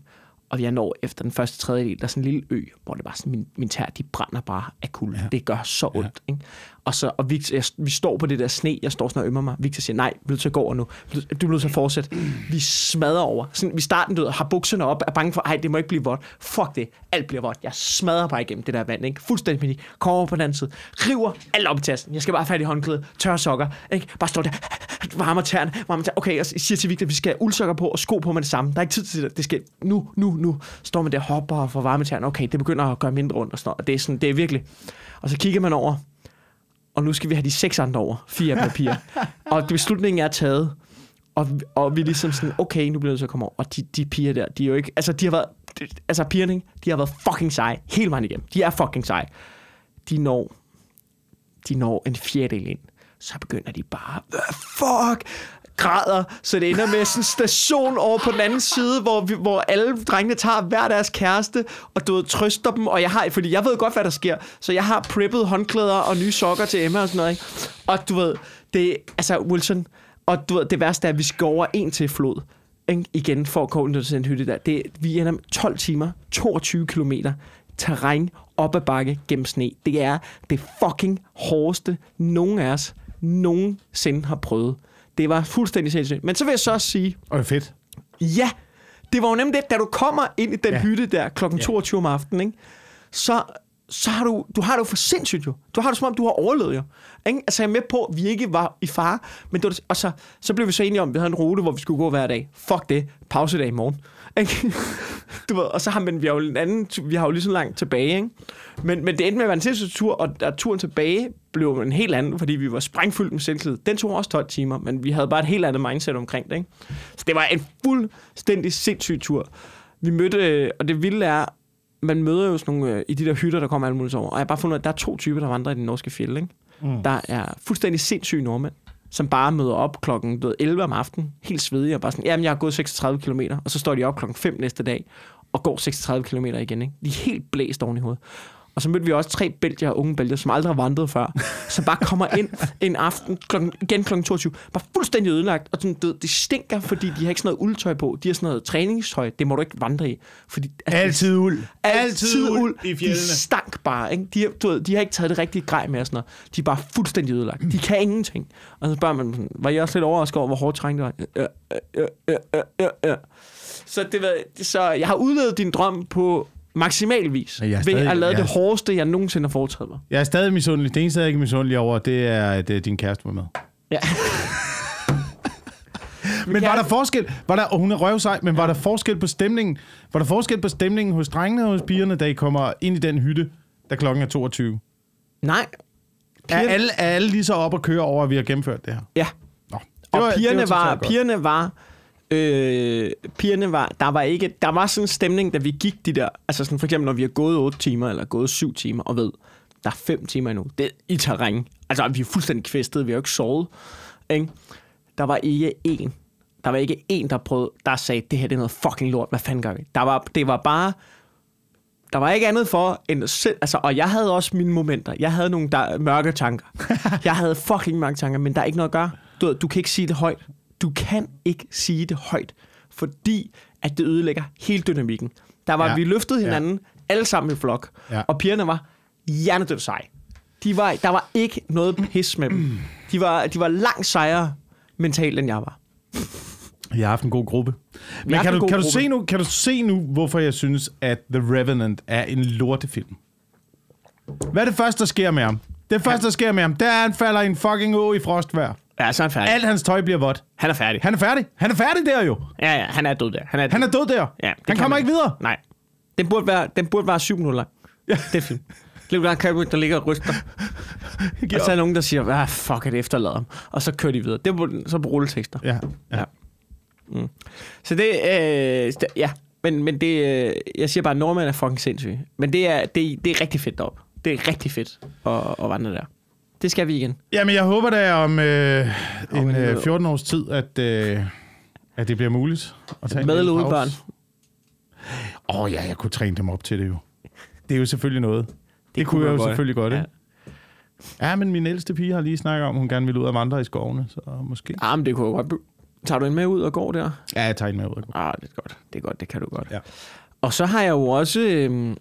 Og jeg når efter den første tredjedel, der er sådan en lille ø, hvor det bare sådan, min, min tær, de brænder bare af kulde. Ja. Det gør så ondt, ikke? Og, så, og Victor, jeg, vi står på det der sne, jeg står sådan og ømmer mig. Victor siger, nej, vi er nødt til at gå over nu. Du bliver nødt til at fortsætte. Vi smadrer over. Sådan, vi starter du ved, har bukserne op, er bange for, ej, det må ikke blive vådt. Fuck det, alt bliver vådt. Jeg smadrer bare igennem det der vand, ikke? Fuldstændig panik. Kommer over på den anden side, river alt op i tasken. Jeg skal bare have fat i håndklædet, tørre sokker, ikke? Bare står der, varmer tæerne, varmer tæerne. Okay, jeg siger til Victor, at vi skal have uldsokker på og sko på med det samme. Der er ikke tid til det. Det skal nu, nu, nu. Står man der, hopper og får varme tæerne. Okay, det begynder at gøre mindre ondt og sådan noget. Og det er sådan, det er virkelig. Og så kigger man over, og nu skal vi have de seks andre over. Fire papir. og beslutningen er taget. Og, og vi er ligesom sådan, okay, nu bliver det så at komme over. Og de, de piger der, de er jo ikke... Altså, de har været... de- Altså, pigerne, de har været fucking seje. Hele vejen igennem. De er fucking seje. De når... De når en fjerdedel ind. Så begynder de bare... Fuck? Græder, så det ender med sådan en station over på den anden side, hvor, vi, hvor alle drengene tager hver deres kæreste, og du ved, trøster dem, og jeg har, fordi jeg ved godt, hvad der sker, så jeg har preppet håndklæder og nye sokker til Emma og sådan noget, ikke? og du ved, det altså Wilson, og du ved, det værste er, at vi skal over en til flod, ikke? igen for at komme til den hytte der. Det, vi ender med 12 timer, 22 kilometer, terræn op ad bakke gennem sne. Det er det fucking hårdeste, nogen af os nogensinde har prøvet. Det var fuldstændig sindssygt. Men så vil jeg så også sige, Og fedt. ja, det var jo nemlig det, da du kommer ind i den ja. Ja. hytte der klokken 22 om aftenen, ikke? så så har du, du har det jo for sindssygt jo. Du har det som om, du har overlevet jo. Ikke? Altså jeg er med på, at vi ikke var i fare, men det var, og så, så blev vi så enige om, at vi havde en rute, hvor vi skulle gå hver dag. Fuck det, pausedag i morgen. Ikke? Du ved, og så har men vi har jo en anden, vi har jo lige så langt tilbage, ikke? Men, men det endte med at være en sindssyg tur, og, og turen tilbage blev en helt anden, fordi vi var sprængfyldt med selvtillid. Den tog også 12 timer, men vi havde bare et helt andet mindset omkring det, ikke? Så det var en fuldstændig sindssyg tur. Vi mødte, øh, og det vilde er, man møder jo sådan nogle, øh, i de der hytter, der kommer alle mulige over. Og jeg har bare fundet at der er to typer, der vandrer i den norske fjeld. Ikke? Mm. Der er fuldstændig sindssyge nordmænd, som bare møder op klokken 11 om aftenen, helt svedige, og bare sådan, jamen jeg har gået 36 km, og så står de op klokken 5 næste dag, og går 36 km igen. Ikke? De er helt blæst oven i hovedet. Og så mødte vi også tre belgier, unge belgier, som aldrig har vandret før, som bare kommer ind en aften, klokken, igen kl. 22, bare fuldstændig ødelagt, og sådan, det stinker, fordi de har ikke sådan noget uldtøj på, de har sådan noget træningstøj, det må du ikke vandre i. Fordi, altså, Altid uld. altid uld i De fjellene. stank bare, ikke? De, har, du ved, de har ikke taget det rigtige grej med og sådan noget. De er bare fuldstændig ødelagt. De kan ingenting. Og så spørger man, sådan, var jeg også lidt overrasket over, hvor hårdt træning det var? Ja, ja, ja, ja, ja, ja. Så, det var, så jeg har udlevet din drøm på maksimal vis. Men jeg er Ved stadig- at jeg det hårdeste, jeg nogensinde har foretaget mig. Jeg er stadig misundelig. Det eneste, jeg ikke er misundelig over, det er, at øh, din kæreste var med. Ja. Men var der forskel? Var der, og hun er røvsej, men var der forskel på stemningen? Var der forskel på stemningen hos drengene og hos pigerne, da I kommer ind i den hytte, da klokken er 22? Nej. Er alle, er alle lige så op og køre over, at vi har gennemført det her? Ja. Nå, Og det pigerne totalt var, godt. pigerne var, øh, pigerne var, der var ikke, der var sådan en stemning, da vi gik de der, altså sådan for eksempel, når vi har gået 8 timer, eller gået 7 timer, og ved, der er 5 timer endnu, det er i terræn. Altså, vi er fuldstændig kvæstet, vi har jo ikke sovet, ikke? Der var ikke en, der var ikke en, der prøvede, der sagde, det her det er noget fucking lort, hvad fanden gør vi? Der var, det var bare, der var ikke andet for end selv, altså, og jeg havde også mine momenter. Jeg havde nogle der, mørke tanker. jeg havde fucking mange tanker, men der er ikke noget at gøre. Du, ved, du kan ikke sige det højt. Du kan ikke sige det højt, fordi at det ødelægger hele dynamikken. Der var, Ja. vi løftede hinanden, ja. alle sammen i flok, Ja. og pigerne var hjernedødt seje. De var, der var ikke noget pis med dem. De var, de var langt sejere mentalt, end jeg var. Jeg har haft en god gruppe. Men kan du, kan, du gruppe. se nu, kan du se nu, hvorfor jeg synes, at The Revenant er en lortefilm? Hvad er det første, der sker med ham? Det første, der sker med ham, det er, at han falder i en fucking å i frostvejr. Ja, så er han færdig. Alt hans tøj bliver vådt. Han er færdig. Han er færdig. Han er færdig der jo. Ja, ja, han er død der. Han er, Han er død der. Ja, det han kommer man ikke videre. Nej. Den burde være, den burde være syv minutter lang. Ja. Det er film. Det er jo der, der ligger og ryster. Og så er nogen, der siger, ah, fuck it, efterlad ham. Og så kører de videre. Det er så på rulletekster. Ja, ja. Ja. Så det, øh, ja. Men, men det, øh, jeg siger bare, at nordmænd er fucking sindssyge. Men det er, det, det er rigtig fedt deroppe. Det er rigtig fedt at, at vandre der. Det skal vi igen. Jamen, jeg håber da om øh, en øh, ved- 14 års tid, at, øh, at det bliver muligt at tage en Med lille eller børn. Åh oh, ja, jeg kunne træne dem op til det jo. Det er jo selvfølgelig noget. Det, det kunne kunne jeg jo godt. selvfølgelig godt, Ja. ikke? Ja, men min ældste pige har lige snakket om, at hun gerne vil ud og vandre i skovene, så måske. Ah, men det kunne godt. Tager du en med ud og går der? Ja, jeg tager en med ud. og går. Ah, det er godt. Det er godt, det kan du godt. Ja. Og så har jeg jo også... Øh,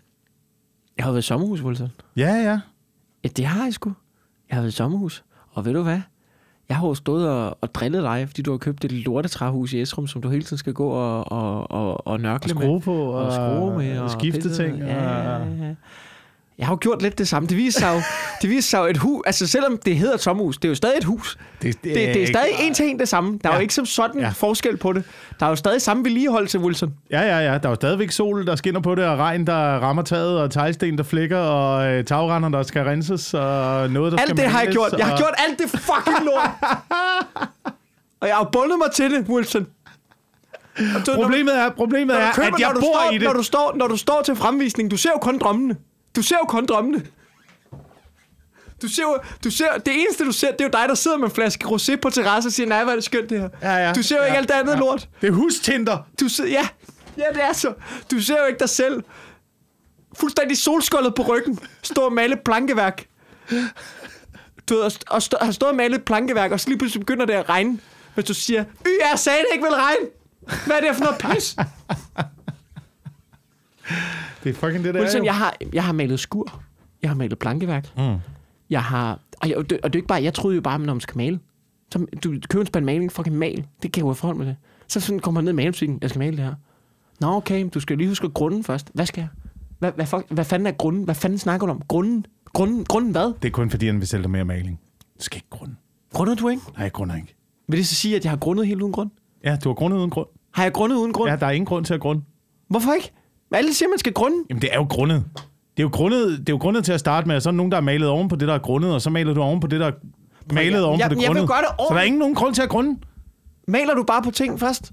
jeg har været i sommerhus, Wilson. Ja, ja. Ja, det har jeg sgu. Jeg har været i sommerhus. Og ved du hvad? Jeg har jo stået og, og drillet dig, fordi du har købt et lortetræhus i Esrum, som du hele tiden skal gå og, og, og, og nørkle Og med. skrue på, og, og skrue med. og skifte pisse. ting. Og... Ja, ja, ja. Jeg har jo gjort lidt det samme. Det viser sig jo, det viser sig jo et hus. Altså selvom det hedder et sommerhus, det er jo stadig et hus. Det, Det, det er stadig en til en det samme. Der er Ja. jo ikke som sådan Ja. forskel på det. Der er jo stadig samme vedligeholdelse, Wilson. Ja, ja, ja. Der er jo stadigvæk sol, der skinner på det, og regn, der rammer taget, og teglsten, der flækker, og øh, tagrender, der skal renses, og noget, der skal Alt det har jeg gjort. Jeg har og... gjort alt det fucking lort. og jeg har bundet mig til det, Wilson. Og når- Problemet er, problemet når er du køber- at jeg når du bor står, i det. Når du, står, når du står til fremvisning, du ser jo kun drømmene. Du ser jo kun drømmene. Du ser, jo, du ser, det eneste, du ser, det er jo dig, der sidder med en flaske rosé på terrasse og siger, nej, hvor er det skønt det her. Ja, ja. Du ser jo ikke Ja, alt det andet ja. lort. Det er hustinder. Du ser, ja, ja, det er så. Du ser jo ikke dig selv. Fuldstændig solskoldet på ryggen. Stå og male plankeværk. Du ved, og, st- og stå, har stået og malet et plankeværk, og så lige pludselig begynder det at regne. Hvis du siger, y, jeg sagde det ikke vil regne. Hvad er det for noget pis? Det er fucking det, der er jo. jeg har, jeg har malet skur. Jeg har malet plankeværk. Mm. Jeg har... Og, jeg, og, det, og det er ikke bare... Jeg troede jo bare, når man skal male. Så, du køber en spand maling, fucking mal. Det kan jeg jo forholde mig til. Så sådan kommer man ned i malebutikken. Jeg skal male det her. Nå, okay, du skal lige huske grunden først. Hvad skal jeg? Hvad, hvad, fuck, hvad fanden er grunden? Hvad fanden snakker du om? Grunden? Grunden, grunden hvad? Det er kun fordi, han vil sælge dig mere maling. Du skal ikke grunde. Grunder du ikke? Nej, jeg grunder ikke. Vil det så sige, at jeg har grundet helt uden grund? Ja, du har grundet uden grund. Har jeg grundet uden grund? Ja, Ja. der er ingen grund til at grunde. Hvorfor ikke? Alle siger, man skal grunde. Jamen, det er jo grundet. Det er jo grundet, det er jo grundet til at starte med, og så er der nogen, der er malet oven på det, der er grundet, og så maler du oven på det, der er malet oven på det jeg vil grundet. gøre det Så der er ordentligt. ingen nogen grund til at grunde. Maler du bare på ting først?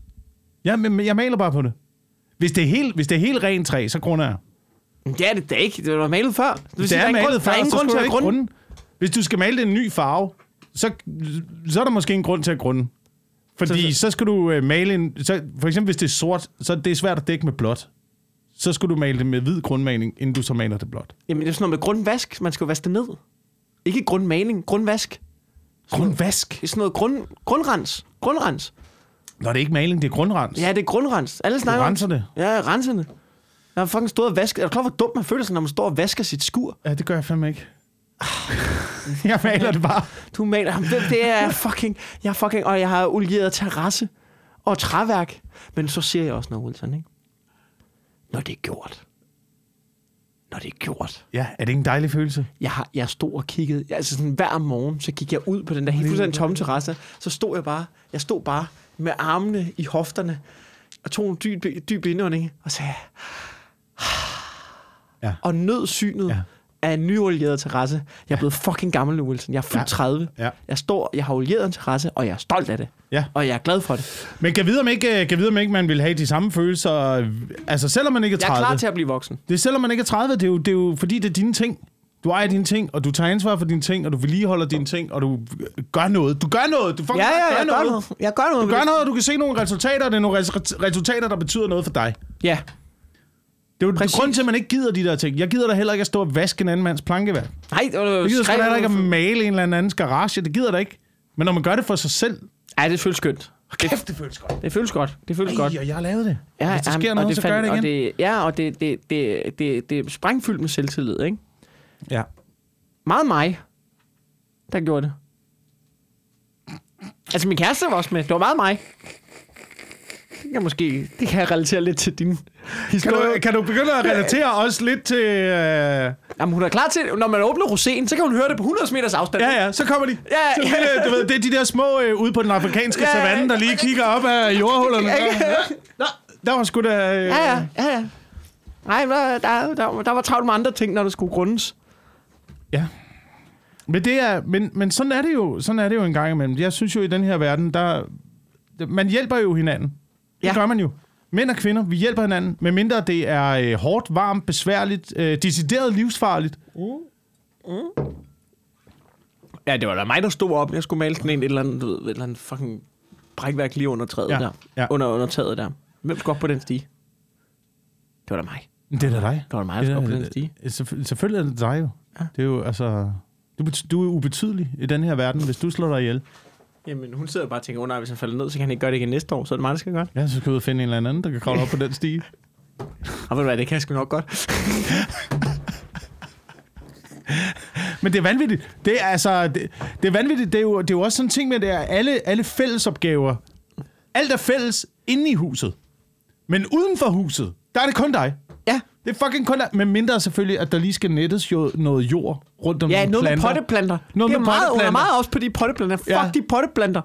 Ja, men men jeg maler bare på det. Hvis det er helt, hvis det er helt rent træ, så grunder jeg. Men Det er det da ikke. Det var malet før. Det, vil sige, det der er ingen malet grund, der er ingen grund til at grunde. grunde. Hvis du skal male det en ny farve, så, så er der måske en grund til at grunde. Fordi så, Så- så skal du øh, male en... Så, for eksempel, hvis det er sort, så er det svært at dække med blåt. Så skulle du male det med hvid grundmaling, inden du så maler det blåt. Jamen, det er sådan noget med grundvask. Man skal jo vaske det ned. Ikke grundmaling, grundvask. Grundvask? Det er sådan noget grund, grundrens. Grundrens. Nå, det er ikke maling, det er grundrens. Ja, det er grundrens. Alle du snakker om- renser det. Ja, renserne. Jeg har fucking stået og vasket. Er du klar, hvor dumt man føler sig, når man står og vasker sit skur? Ja, det gør jeg fandme ikke. jeg maler det bare. Du maler ham. Det, det er fucking... Jeg fucking... Og jeg har olieret terrasse og træværk. Men så siger jeg også noget, Wilson, ikke? Når det er gjort. Når det er gjort. Ja, er det ikke en dejlig følelse? Jeg, har, jeg stod og kiggede, altså sådan hver morgen, så gik jeg ud på den der helt fuldstændig tomme terrasse, så stod jeg bare, jeg stod bare med armene i hofterne, og tog en dyb, dyb indånding, og sagde, Ja. og nød synet Ja. Ja. af en nyolieret terrasse. Jeg er blevet fucking gammel nu, Wilson. Jeg er Ja. 30. Ja. Jeg står, jeg har olieret en terrasse, og jeg er stolt af det. Ja. Og jeg er glad for det. Men kan vide, om ikke, kan vide, om ikke man vil have de samme følelser, altså selvom man ikke er Jeg 30. er klar til at blive voksen. Det er selvom man ikke er 30, det er, jo, det er jo fordi, det er dine ting. Du ejer dine ting, og du tager ansvar for dine ting, og du vedligeholder dine ting, og du gør noget. Du gør noget. Du fucking Ja, ja, gør jeg gør noget. noget. Jeg gør noget. Du gør noget, og du kan se nogle resultater, og det er nogle res- resultater, der betyder noget for dig. Ja. Det er jo Præcis. grunden til, at man ikke gider de der ting. Jeg gider da heller ikke at stå og vaske en anden mands plankeværk. Nej, det var Jeg gider sgu da heller ikke at male en eller andens garage. Det gider da ikke. Men når man gør det for sig selv... Ja, det føles skønt. Kæft, det føles godt. Det føles godt. Det føles godt. Ej, og jeg har lavet det. Ja, Hvis der sker jamen, noget, og så gør jeg det igen. Og det, ja, og det, det, det, det, det er sprængfyldt med selvtillid, ikke? Ja. Meget mig, der gjorde det. Altså, min kæreste var også med. Det var meget mig. Det kan måske... Det kan jeg relatere lidt til din Kan historie. du, kan du begynde at relatere også lidt til... Øh... Jamen, hun er klar til... Når man åbner roséen, så kan hun høre det på 100 meters afstand. Ja, ja, så kommer de. Ja, så, ja. Det, du ved, det er de der små øh, ude på den afrikanske Ja, savanne, der lige kigger op af jordhullerne. Ja, ja. Nå, der var sgu da... Øh... Ja, ja, ja, ja. Nej, der, der, der, der var travlt med andre ting, når der skulle grundes. Ja. Men, det er, men, men sådan, er det jo, sådan er det jo en gang imellem. Jeg synes jo, i den her verden, der, man hjælper jo hinanden. Det Ja. gør man jo. Mænd og kvinder, vi hjælper hinanden, medmindre det er øh, hårdt, varmt, besværligt, øh, decideret livsfarligt. Ja, det var da mig, der stod op. Jeg skulle male sådan en et eller andet, du ved, et eller andet fucking brækværk lige under træet Ja, der. ja. Under, under taget der. Hvem skulle op på den stige? Det var da mig. Det er da dig. Det var da mig, der skulle op på den stige. Selvfø- Selvfølgelig er det dig jo. Ja. Det er jo, altså... Du, du er ubetydelig i den her verden, hvis du slår dig ihjel. Jamen, hun sidder bare og tænker, oh, nej, hvis han falder ned, så kan han ikke gøre det igen næste år, så er det mig, der skal gøre det. Ja, så skal du ud og finde en eller anden, der kan kravle op på den stige. Og ved du hvad, det kan jeg sgu nok godt. Men det er vanvittigt. Det er altså, det, det er vanvittigt. Det er, jo, det er jo også sådan en ting med, det er alle, alle fællesopgaver. Alt er fælles inde i huset. Men uden for huset, der er det kun dig. Ja, Det er fucking kun. Med mindre selvfølgelig, at der lige skal nettes jo noget jord rundt om ja nogle noget planter. med potteplanter. Noget det er med meget, Hun er potteplanter. meget også på de potteplanter. Fuck Ja. ja. de potteplanter.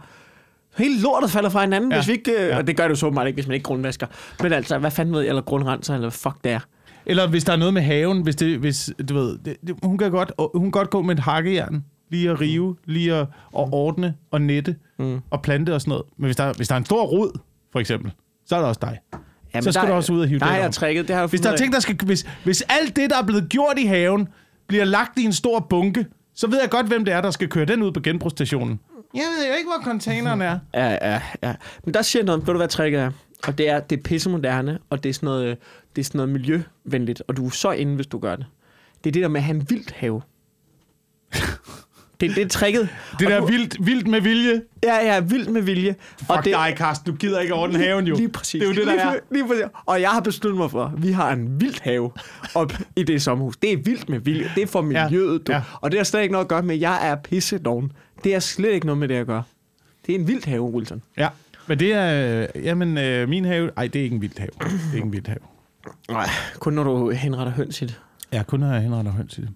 Hele lortet falder fra hinanden, Ja. ja. hvis vi ikke... Ja. Ja. Og det gør det jo så meget ikke, hvis man ikke grundvasker. Men altså, hvad fanden ved jeg, eller grundrenser, eller hvad fuck det er. Eller hvis der er noget med haven, hvis det, hvis, du ved, det, det, hun, kan godt, hun kan godt gå med et hakkejern, lige at rive, lige at, at ordne og nette Mm. og plante og sådan noget. Men hvis der, hvis der er en stor rod, for eksempel, så er det også dig. Ja, Så skal du også ud og hive Der det har jeg op. tricket, det har jeg Hvis der er ting, der skal, hvis, hvis alt det, der er blevet gjort i haven, bliver lagt i en stor bunke, så ved jeg godt, hvem det er, der skal køre den ud på genbrugsstationen. Jeg ved jo ikke, hvor containeren er. Ja, ja, ja. Men der siger jeg noget, ved du hvad tricket er? Og det er, det er pissemoderne, og det er, sådan noget, det er sådan noget miljøvenligt, og du er så inde, hvis du gør det. Det er det der med at have en vildt have. det, det er tricket. Det Og der du- vildt, vildt med vilje. Ja, ja, vildt med vilje. Fuck og det, dig, Karsten. Du gider ikke ordne haven, jo. Lige præcis. Det er jo det, der lige, er. Lige præcis. Og jeg har besluttet mig for, at vi har en vild have op i det sommerhus. Det er vildt med vilje. Det er for miljøet, du. ja. Og det har slet ikke noget at gøre med, at jeg er pisse doven. Det er slet ikke noget med det at gøre. Det er en vild have, Wilson. Ja, men det er... øh, Jamen, øh, min have... Ej, det er ikke en vild have. Det er ikke en vild have. Nej, kun når du henretter høns i det. Ja, kun når jeg henretter høns i det.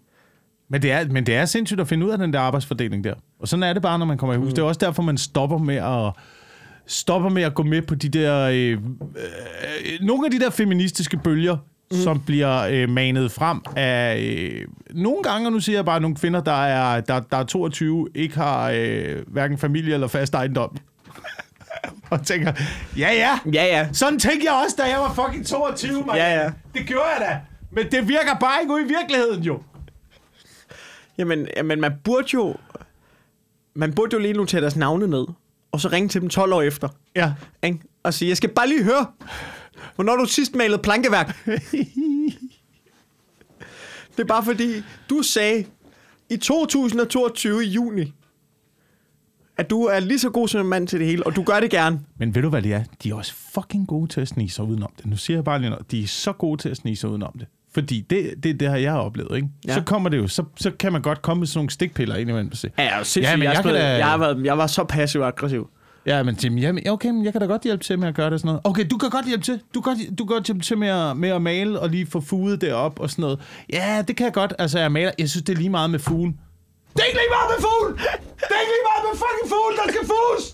Men det, er, men det er sindssygt at finde ud af den der arbejdsfordeling der. Og sådan er det bare, når man kommer i hus. Mm. Det er også derfor, man stopper med at stopper med at gå med på de der... Øh, øh, nogle af de der feministiske bølger, mm. som bliver øh, manet frem af... Øh, nogle gange, og nu siger jeg bare, nogle kvinder, der er, der, der er 22, ikke har øh, hverken familie eller fast ejendom. og tænker, ja ja, Ja, ja. sådan tænkte jeg også, da jeg var fucking 22, man. Ja, ja. Det gjorde jeg da. Men det virker bare ikke ud i virkeligheden, jo. Jamen, jamen, man burde jo... Man burde jo lige notere deres navne ned, og så ringe til dem 12 år efter. Ja. Ikke? Og sige, jeg skal bare lige høre, Hvornår du sidst malet plankeværk? det er bare fordi, du sagde i 2022 i juni, at du er lige så god som en mand til det hele, og du gør det gerne. Men ved du, hvad det er? De er også fucking gode til at snige sig udenom det. Nu siger jeg bare lige noget. De er så gode til at snige sig udenom det. Fordi det, det, det har jeg oplevet, ikke? Ja. Så kommer det jo, så, så kan man godt komme med sådan nogle stikpiller ind imellem og Ja, jeg. Ja, men jeg, jeg kan da- jeg, været, jeg var så passiv-aggressiv. Ja, men Tim, jamen, ja, okay, men jeg kan da godt hjælpe til med at gøre det og sådan noget. Okay, du kan godt hjælpe til. Du kan, godt- du kan godt hjælpe til med at, med at male og lige få fuget det op og sådan noget. Ja, det kan jeg godt. Altså, jeg maler. Jeg synes, det er lige meget med fugen. Det er ikke lige meget med fugen! Det er ikke lige meget med fucking fugen, der skal fuges!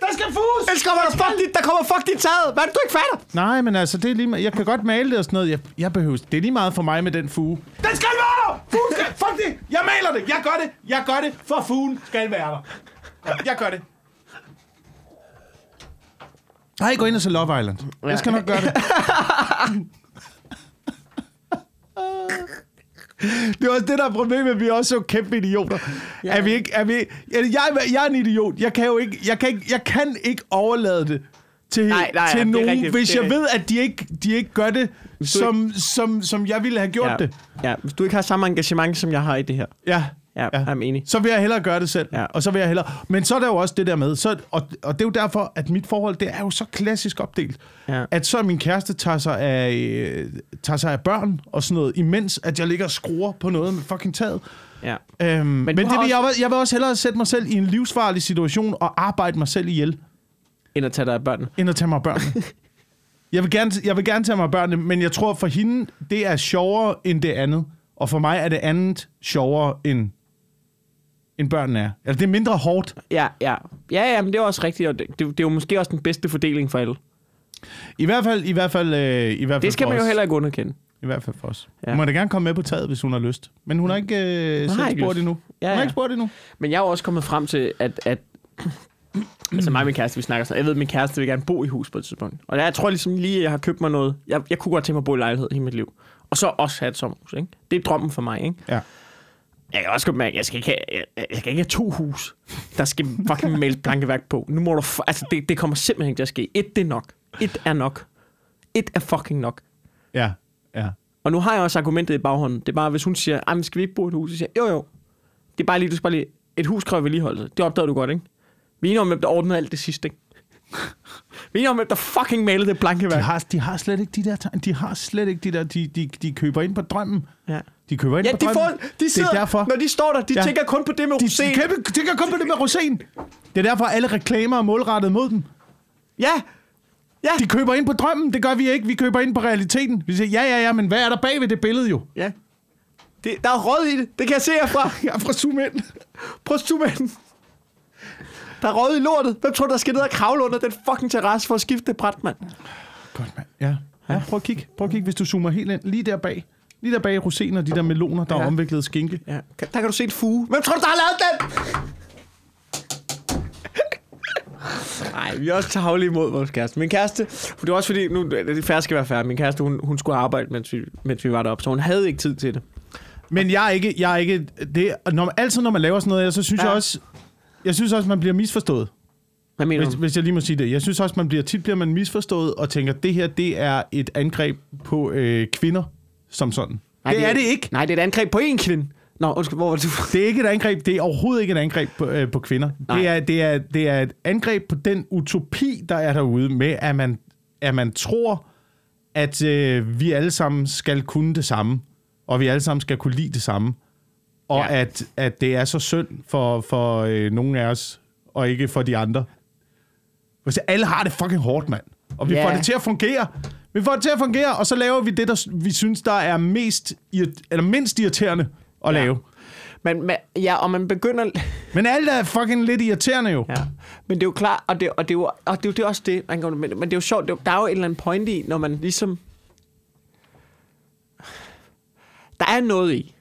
Der skal fuges! Ellers kommer der fuck dit, der kommer fuck dit taget. Hvad er det, du ikke fatter? Nej, men altså, det er lige. Jeg kan godt male det og sådan noget. Jeg, jeg behøver, det er lige meget for mig med den fuge. Den skal være der! Fugen skal, fuck det! Jeg maler det! Jeg gør det! Jeg gør det, for fugen skal være der. Jeg gør det. Nej, gå ind og se Love Island. Jeg skal nok gøre det. Det er også det, der er problemet. Vi er også så kæmpe idioter. Ja. Er vi ikke... Er vi, jeg, jeg, jeg er en idiot. Jeg kan jo ikke... Jeg kan ikke, jeg kan ikke overlade det til, Nej, nej, til ja, nogen, rigtigt. hvis jeg ved, at de ikke, de ikke gør det, som, som, som jeg ville have gjort Ja. det. ja, hvis du ikke har samme engagement, som jeg har i det her. Ja. Ja, ja. er enig. Så vil jeg hellere gøre det selv. Ja. Og så vil jeg hellere... Men så er der jo også det der med, så, og, og det er jo derfor, at mit forhold, det er jo så klassisk opdelt. Ja. At så min kæreste tager sig, af, tager sig af børn og sådan noget, imens at jeg ligger og skruer på noget med fucking taget. Ja. Øhm, men men det vil, jeg, også- vil- jeg vil også hellere sætte mig selv i en livsfarlig situation og arbejde mig selv ihjel, End at tage dig af børnene. end at tage mig af børnene. jeg, vil gerne, jeg vil gerne tage mig af børnene, men jeg tror for hende, det er sjovere end det andet. Og for mig er det andet sjovere end, end børnene er. Altså, det er mindre hårdt. Ja, ja. Ja, ja, men det er også rigtigt, og det, det, det er jo måske også den bedste fordeling for alle. I hvert fald, i hvert fald, øh, i hvert fald Det skal for man jo os. heller ikke underkende. I hvert fald for os. Ja. Hun må da gerne komme med på taget, hvis hun har lyst. Men hun har ikke øh, har selv ikke spurgt lyst. endnu. Ja, hun har ja. ikke spurgt endnu. Men jeg er jo også kommet frem til, at... at altså mig og min kæreste, vi snakker sådan. Jeg ved, at min kæreste vil gerne bo i hus på et tidspunkt. Og jeg tror ligesom lige, at jeg har købt mig noget. Jeg, jeg kunne godt tænke mig at bo i lejlighed hele mit liv. Og så også have et sommerhus, ikke? Det er drømmen for mig, ikke? Ja. Jeg kan også godt mærke, jeg skal ikke have, jeg, jeg skal ikke have to hus. Der skal fucking males plankeværk på. Nu må du... f- Altså, det, det kommer simpelthen ikke til at ske. Et, det er nok. Et er nok. Et er fucking nok. Ja, ja. Og nu har jeg også argumentet i baghånden. Det er bare, hvis hun siger, "Ej, men skal vi ikke bo i et hus? Så siger jeg, jo jo. Det er bare lige, du skal bare lige, et hus kræver vedligeholdelse. Det opdagede du godt, ikke? Vi er enige om, hvem der ordnede alt det sidste, ikke? vi er om, hvem der fucking malede det blanke De værk. har, de har slet ikke de der. De har slet ikke de der... De, de, de køber ind på drømmen. Ja. De køber ind Ja, på de, får, de sidder, det er derfor. når de står der, de ja. Tænker kun på det med De, roséen. de, kæmpe, de kan komme på det med rosen. Det er derfor, alle reklamer er målrettet mod dem. Ja, ja, De køber ind på drømmen. Det gør vi ikke. Vi køber ind på realiteten. Vi siger, ja, ja, ja, men hvad er der bag ved det billede jo? ja. Det, der er råd i det. Det kan jeg se herfra. Jeg er fra zoom ind. Prøv ind. Der er råd i lortet. Hvem tror du, der skal ned og kravle under den fucking terrasse for at skifte det bræt, mand? Godt, mand. Ja. ja. Prøv at kigge. Prøv at kigge, hvis du zoomer helt ind. Lige der bag. Lige der bag rosener, de der meloner, der Ja. er omviklet skinke. Ja. Der kan du se en fuge. Hvem tror du, der har lavet den? Nej, vi er også tavlige imod vores kæreste. Min kæreste, for det er også fordi, nu det færre skal være færdig. Min kæreste, hun, hun skulle arbejde, mens vi, mens vi var deroppe, så hun havde ikke tid til det. Men jeg er ikke... Jeg er ikke det, når, altid når man laver sådan noget, så synes Ja. jeg også... Jeg synes også, man bliver misforstået. Hvad mener Hvis, du? hvis jeg lige må sige det. Jeg synes også, man bliver tit bliver man misforstået og tænker, det her, det er et angreb på øh, kvinder som sådan. Nej, det, er det ikke. Nej, det er et angreb på én kvinde. Nå, undskyld, hvor var du? Det er ikke et angreb. Det er overhovedet ikke et angreb på, øh, på kvinder. Nej. Det er, det, er, det er et angreb på den utopi, der er derude med, at man, at man tror, at øh, vi alle sammen skal kunne det samme, og vi alle sammen skal kunne lide det samme. Og Ja. at, at det er så synd for, for øh, nogle af os, og ikke for de andre. Hvis alle har det fucking hårdt, mand. Og vi Ja. får det til at fungere. Vi får det til at fungere, og så laver vi det, der vi synes, der er mest eller mindst irriterende at Ja. lave. Men, men, ja, og man begynder... Men alt er fucking lidt irriterende jo. Ja. Men det er jo klart, og det, og det, er, jo, og det, er jo det er også det, man kan, men, men det er jo sjovt, det er, jo- der er jo en eller anden point i, når man ligesom... Der er noget i.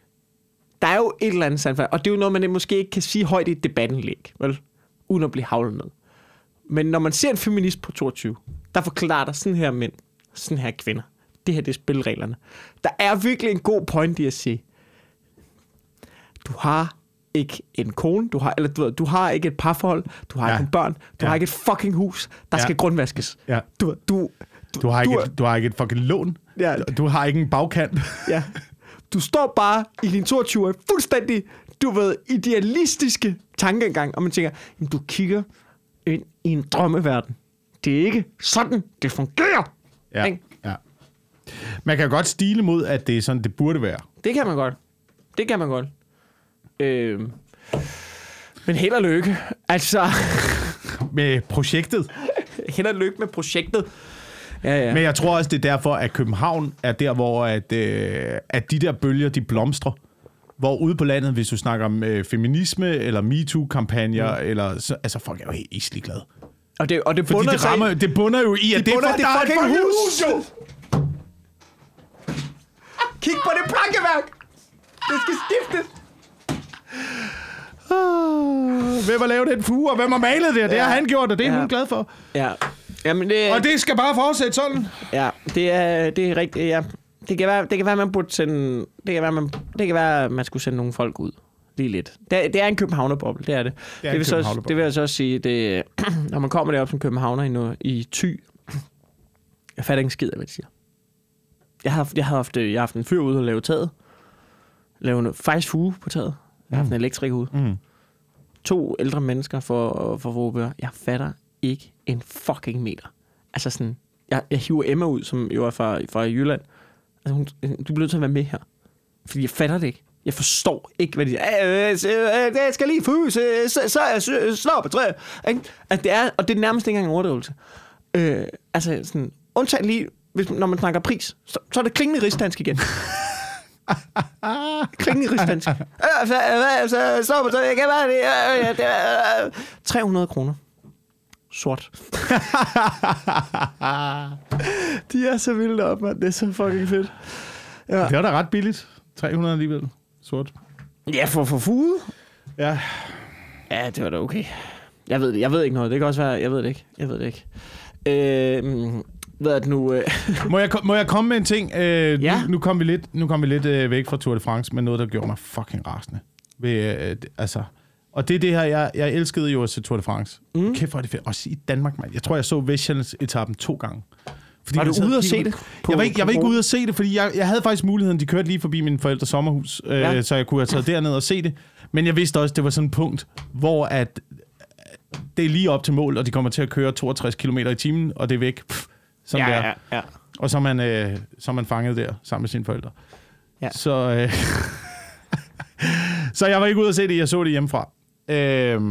Der er jo et eller andet sandfald, og det er jo noget, man måske ikke kan sige højt i et debattenlæg, vel? Uden at blive havlet ned. Men når man ser en feminist på 22, der forklarer dig sådan her mænd, sådan her kvinder. Det her, det er spilreglerne. Der er virkelig en god point i at sige, du har ikke en kone, du har, eller du, ved, du har ikke et parforhold, du har Ja. ikke en børn, du Ja. har ikke et fucking hus, der Ja. skal grundvaskes. Ja. Du, du, Du har, ikke, Du du, du har ikke et fucking lån. Ja. Du har ikke en bagkant. Ja. Du står bare i din 22 fuldstændig, du ved, idealistiske tankegang, og man tænker, jamen, du kigger ind i en drømmeverden. Det er ikke sådan, det fungerer. Ja, Ikke? ja. Man kan godt stile mod, at det er sådan, det burde være. Det kan man godt. Det kan man godt. Øh, men held og lykke. Altså, Med projektet. held og lykke med projektet. Ja, ja. Men jeg tror også, det er derfor, at København er der, hvor at, øh, at de der bølger, de blomstrer. Hvor ude på landet, hvis du snakker om øh, feminisme, eller MeToo-kampagner, mm. eller så, altså folk er jo helt islig glade. Og det, og det Fordi bunder det, sig rammer, det bunder jo i, at Det det, bunder er i det der er fucking hus. hus, jo! Kig på det plankeværk! Det skal skiftes! Ah, Hvem har lavet den fuge, og hvem har malet det? Det Ja. har han gjort, og det er Ja. hun glad for. Ja. Jamen, det, Og det skal bare fortsætte sådan. Ja, det er, det er rigtigt, ja. Det kan være, det kan være, man burde sende... Det kan være, man, det kan være, man skulle sende nogle folk ud. Lige lidt. Det, er- det er en københavnerboble, det er det. er Det, en vil, så, det vil jeg så også sige, det, når man kommer derop som københavner i, noget, i Thy, jeg fatter ikke en skid af, hvad de siger. Jeg har, jeg har haft, jeg har haft en fyr ude og lave taget. Lave noget, faktisk fuge på taget. Jeg har haft en elektriker ude. Mm. To ældre mennesker for, for Vorupør. Jeg fatter ikke en fucking meter. Altså sådan, jeg, jeg hiver Emma ud, som jo er fra, fra Jylland. Altså, hun, du bliver nødt til at være med her. Fordi jeg fatter det ikke. Jeg forstår ikke, hvad de siger. Øh, øh, øh, Det skal lige fuse, så, er jeg slår på træet. At det er, og det er nærmest ikke engang en overdrivelse. Øh, altså sådan, undtagen lige, hvis, når man snakker pris, så, så er det klingende rigsdansk igen. klingende rigsdansk. Så, slår på træet, jeg kan være det. øh, øh, det er, øh, 300 kroner. Sort. De er så vilde op, mand. Det er så fucking fedt. Ja, Det var da ret billigt. 300 alligevel. Sort. ja for for fude. Ja. Ja, det var da okay. Jeg ved det. Jeg ved ikke noget. Det kan også være... Jeg ved det ikke. Jeg ved det ikke. Øh, hvad er det nu? Øh, Må jeg, må jeg komme med en ting? Øh, Ja. Nu, nu kom vi lidt, nu kom vi lidt øh, væk fra Tour de France, men noget, der gjorde mig fucking rasende. Ved, øh, det- altså, og det er det her, jeg, jeg elskede jo at se Tour de France. Mm. Kæft, hvor er det fedt. Også i Danmark, mand. Jeg tror, jeg så Vestjyllands-etappen to gange. Fordi Var du ude og at se det på- jeg var ikke, jeg var ikke ude at se det, fordi jeg, jeg havde faktisk muligheden. De kørte lige forbi min forældres sommerhus, øh, Ja. ja. så jeg kunne have taget derned og se det. Men jeg vidste også, det var sådan et punkt, hvor at, det er lige op til mål, og de kommer til at køre 62 km i timen, og det er væk. Pff, sådan der. ja, ja. Og så er man, øh, så er man fanget der sammen med sine forældre. Ja. Så, øh, så jeg var ikke ude at se det, jeg så det hjemmefra. Øhm,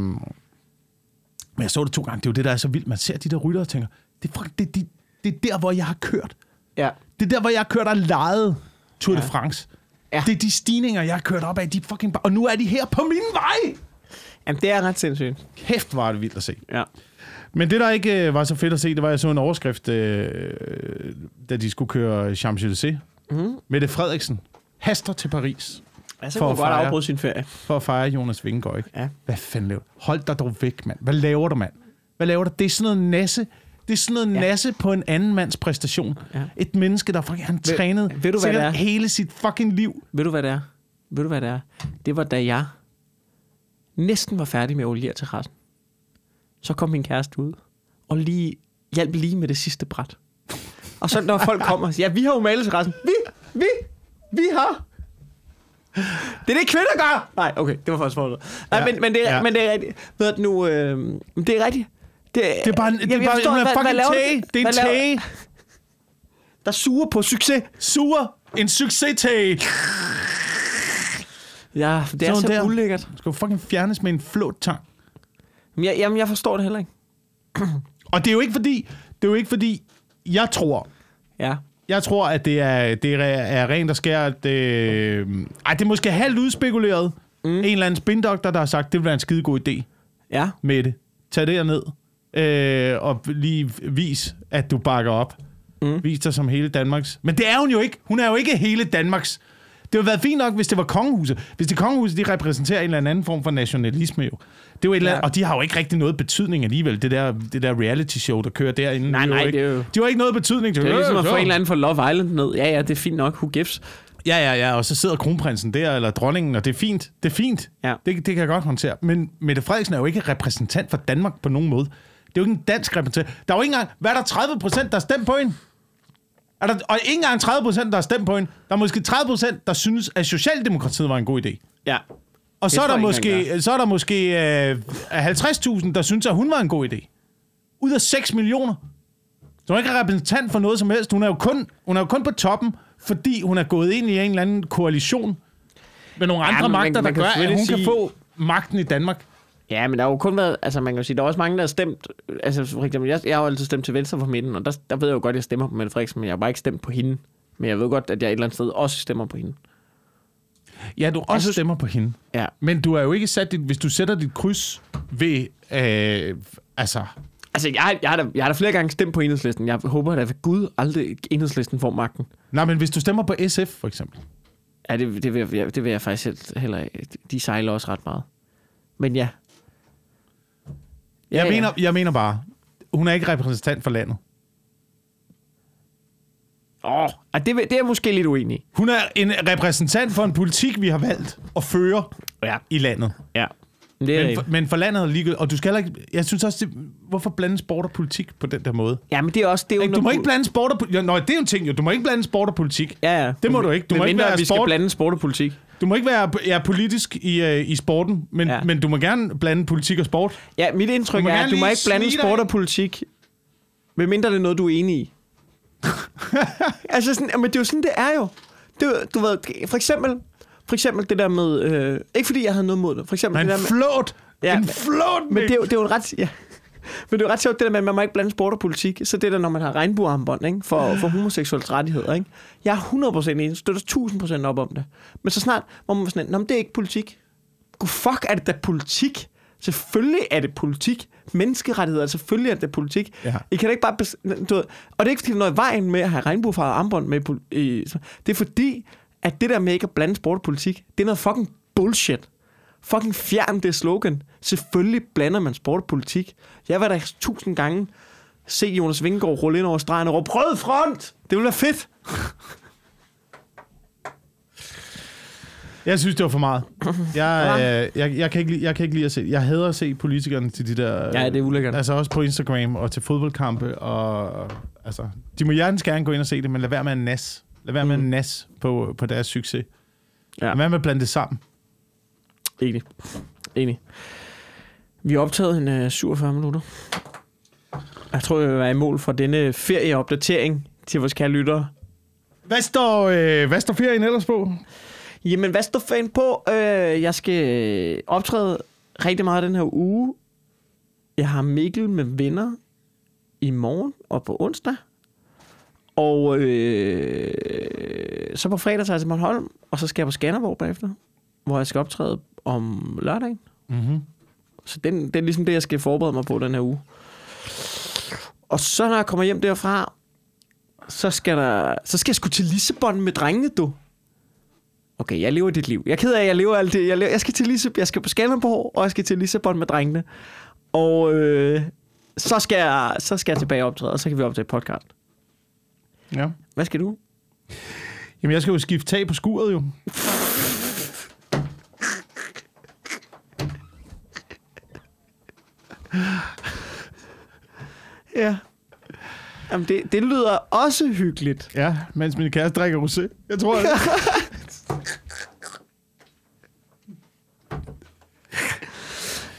men jeg så det to gange. Det er jo det, der er så vildt. Man ser de der rytter og tænker, det er, fuck- det, det, det er der, hvor jeg har kørt. ja. Det er der, hvor jeg har kørt og lejet Tour de Ja. France. Ja. Det er de stigninger, jeg har kørt op af. De fucking bare, og nu er de her på min vej. Jamen, det er ret sindssygt. Kæft, er det vildt at se. Ja. Men det, der ikke øh, var så fedt at se, det var, at jeg så en overskrift, øh, da de skulle køre Champs-Élysées. Mm. Mette Frederiksen haster til Paris Altså, For kunne at godt fejre. afbryde sin ferie. for at fejre Jonas Vingegaard. Ikke? Ja. Hvad fanden laver du? Hold dig dog væk, mand. Hvad laver du, mand? Hvad laver du? Det er sådan noget nasse. Det er sådan noget Ja. nasse på en anden mands præstation. Ja. Et menneske, der fucking han Ved- trænet ved du, hvad det er? hele sit fucking liv. Ved du, hvad det er? Ved du, hvad det er? Det var, da jeg næsten var færdig med olier til resten. Så kom min kæreste ud, og lige hjalp lige med det sidste bræt. Og så når folk kommer og siger, ja, vi har jo malet til resten. Vi, vi, vi har. Det er det, kvinder gør! Nej, okay, det var faktisk forholdet. Nej, Ja, men, men, det er, ja. men det er rigtigt. Ved du nu, øh, det er rigtigt. Det, Det er bare en, det er bare forstår, en hvad- fucking tage. Det er en tage. Der suger på succes. Sur. En succes-tage. Ja, det er Sådan så der. ulækkert. Det skal jo fucking fjernes med en flot tang. Men jeg, jamen, jeg forstår det heller ikke. Og det er jo ikke fordi, det er jo ikke fordi, jeg tror, Ja. jeg tror, at det er, det er, er rent og skært... Øh, ej, det er måske halvt udspekuleret. Mm. En eller anden spindoktor, der har sagt, det vil være en skide god idé Ja. med det. Tag det ned øh, og lige vis, at du bakker op. Mm. Vis dig som hele Danmarks. Men det er hun jo ikke. Hun er jo ikke hele Danmarks. Det ville været fint nok, hvis det var kongehuset. Hvis det kongehuset, de repræsenterer en eller anden form for nationalisme jo. Det er jo et eller andet, Ja. og de har jo ikke rigtig noget betydning alligevel, det der, det der reality show, der kører derinde. Nej, jo nej, ikke, det er jo- De har jo ikke noget betydning. Det er ligesom at få en eller anden fra Love Island ned. Ja, ja, det er fint nok. Who gives? Ja, ja, ja, og så sidder kronprinsen der, eller dronningen, og det er fint. Det er fint. Ja. Det, det kan jeg godt håndtere. Men Mette Frederiksen er jo ikke repræsentant for Danmark på nogen måde. Det er jo ikke en dansk repræsentant. Der er jo ikke engang, hvad er der 30 procent, der har stemt på hende? Er der, og ikke engang 30 procent, der har stemt på hende. Der er måske 30 procent, der synes, at Socialdemokratiet var en god idé. Ja. Og så er, der måske, så er der måske øh, 50.000, der synes, at hun var en god idé. Ud af 6 millioner. Så hun er ikke repræsentant for noget som helst. Hun er jo kun, hun er jo kun på toppen, fordi hun er gået ind i en eller anden koalition med nogle andre man- magter, der man kan gør, at hun kan sige- få magten i Danmark. Ja, men der har jo kun været, altså man kan jo sige, der er også mange, der har stemt, altså for eksempel, jeg, jeg har jo altid stemt til venstre for midten, og der, der ved jeg jo godt, at jeg stemmer på Mette Frederiksen, men jeg har bare ikke stemt på hende. Men jeg ved godt, at jeg et eller andet sted også stemmer på hende. Ja, du også synes- stemmer på hende. Ja. Men du er jo ikke sat dit, hvis du sætter dit kryds ved, øh, altså, Altså, jeg, jeg, har da, jeg har da flere gange stemt på enhedslisten. Jeg håber da ved Gud aldrig enhedslisten får magten. nej, men hvis du stemmer på SF, for eksempel. Ja, det, det, vil, jeg, det vil jeg faktisk heller. De sejler også ret meget. Men ja. Jeg, ja, mener, jeg mener bare, hun er ikke repræsentant for landet. Åh, og det, det er jeg måske lidt uenig i. Hun er en repræsentant for en politik, vi har valgt at føre Ja. i landet. Ja. Men Det er, Men for, men for landet er ligegyldigt. Og du skal heller ikke... Jeg synes også, det, hvorfor blande sport og politik på den der måde? ja, men det er også... Det er jo du må ikke blande sport og politik. Nå, det er jo en ting jo. Du må ikke blande sport og politik. Ja, ja. Det må du ikke. Du må ikke være vi skal sport- blande sport og politik. Du må ikke være ja, politisk i, uh, i sporten, men, ja. Men du må gerne blande politik og sport. Ja, mit indtryk Du er, at du må ikke blande sport og politik, medmindre det er noget, du er enig i. altså, sådan, men det er jo sådan, det er jo. Det, du ved, for eksempel, for eksempel det der med... Øh, ikke fordi jeg havde noget mod det. For eksempel Men det der med... flot! Ja, en men- flot, Men det er, jo, det er jo en ret... Ja. Men det er ret sjovt, det der med, at man må ikke blande sport og politik. Så det der, når man har regnbuearmbånd ikke? For, for homoseksuelle rettigheder. Ikke? Jeg er 100% enig, støtter 1000% op om det. Men så snart, hvor man sådan, Nå, men det er ikke politik. God fuck er det da politik? Selvfølgelig er det politik. Menneskerettigheder, selvfølgelig er det politik. Ja. I kan da ikke bare... Du ved, og det er ikke, fordi der er noget i vejen med at have regnbuefarvet armbånd med. I, det er fordi, at det der med ikke at blande sport og politik, det er noget fucking bullshit. Fucking fjern det slogan. Selvfølgelig blander man sport og politik. Jeg var da tusind gange se Jonas Vingegaard rulle ind over stregen og råbe, rød front! Det ville være fedt. Jeg synes, det var for meget. Jeg, øh, jeg, jeg, kan ikke, jeg kan ikke lide at se... Jeg hader at se politikerne til de der... Ja, det er ulækkert. Altså også på Instagram og til fodboldkampe. Og, altså, de må hjertens gerne gå ind og se det, men lad være med at nas. Lad være med at nas på, på deres succes. Ja. Lad være med at blande det sammen. Enig. Enig. Vi har optaget en øh, 47 minutter. Jeg tror, jeg vil være i mål for denne ferieopdatering til vores kære lyttere. Hvad står, øh, hvad står ferien ellers på? Jamen, hvad står fan på? Øh, jeg skal øh, optræde rigtig meget den her uge. Jeg har Mikkel med venner i morgen og på onsdag. Og øh, så på fredag tager jeg til Bornholm, og så skal jeg på Skanderborg bagefter, hvor jeg skal optræde om lørdagen. Mm-hmm. Så den, det er ligesom det, jeg skal forberede mig på den her uge. Og så når jeg kommer hjem derfra, så skal, der, så skal jeg sgu til Lissabon med drengene, du. Okay, jeg lever dit liv. Jeg er ked af, at jeg lever alt det. Jeg, lever, jeg skal til Lissabon, jeg skal på Skanderborg, og jeg skal til Lissabon med drengene. Og øh, så, skal jeg, så skal jeg tilbage og optræde, og så kan vi optage podcast. Ja. Hvad skal du? Jamen, jeg skal jo skifte tag på skuret jo. Ja. Jamen, det, det lyder også hyggeligt. Ja, mens min kæreste drikker rosé. Jeg tror, det.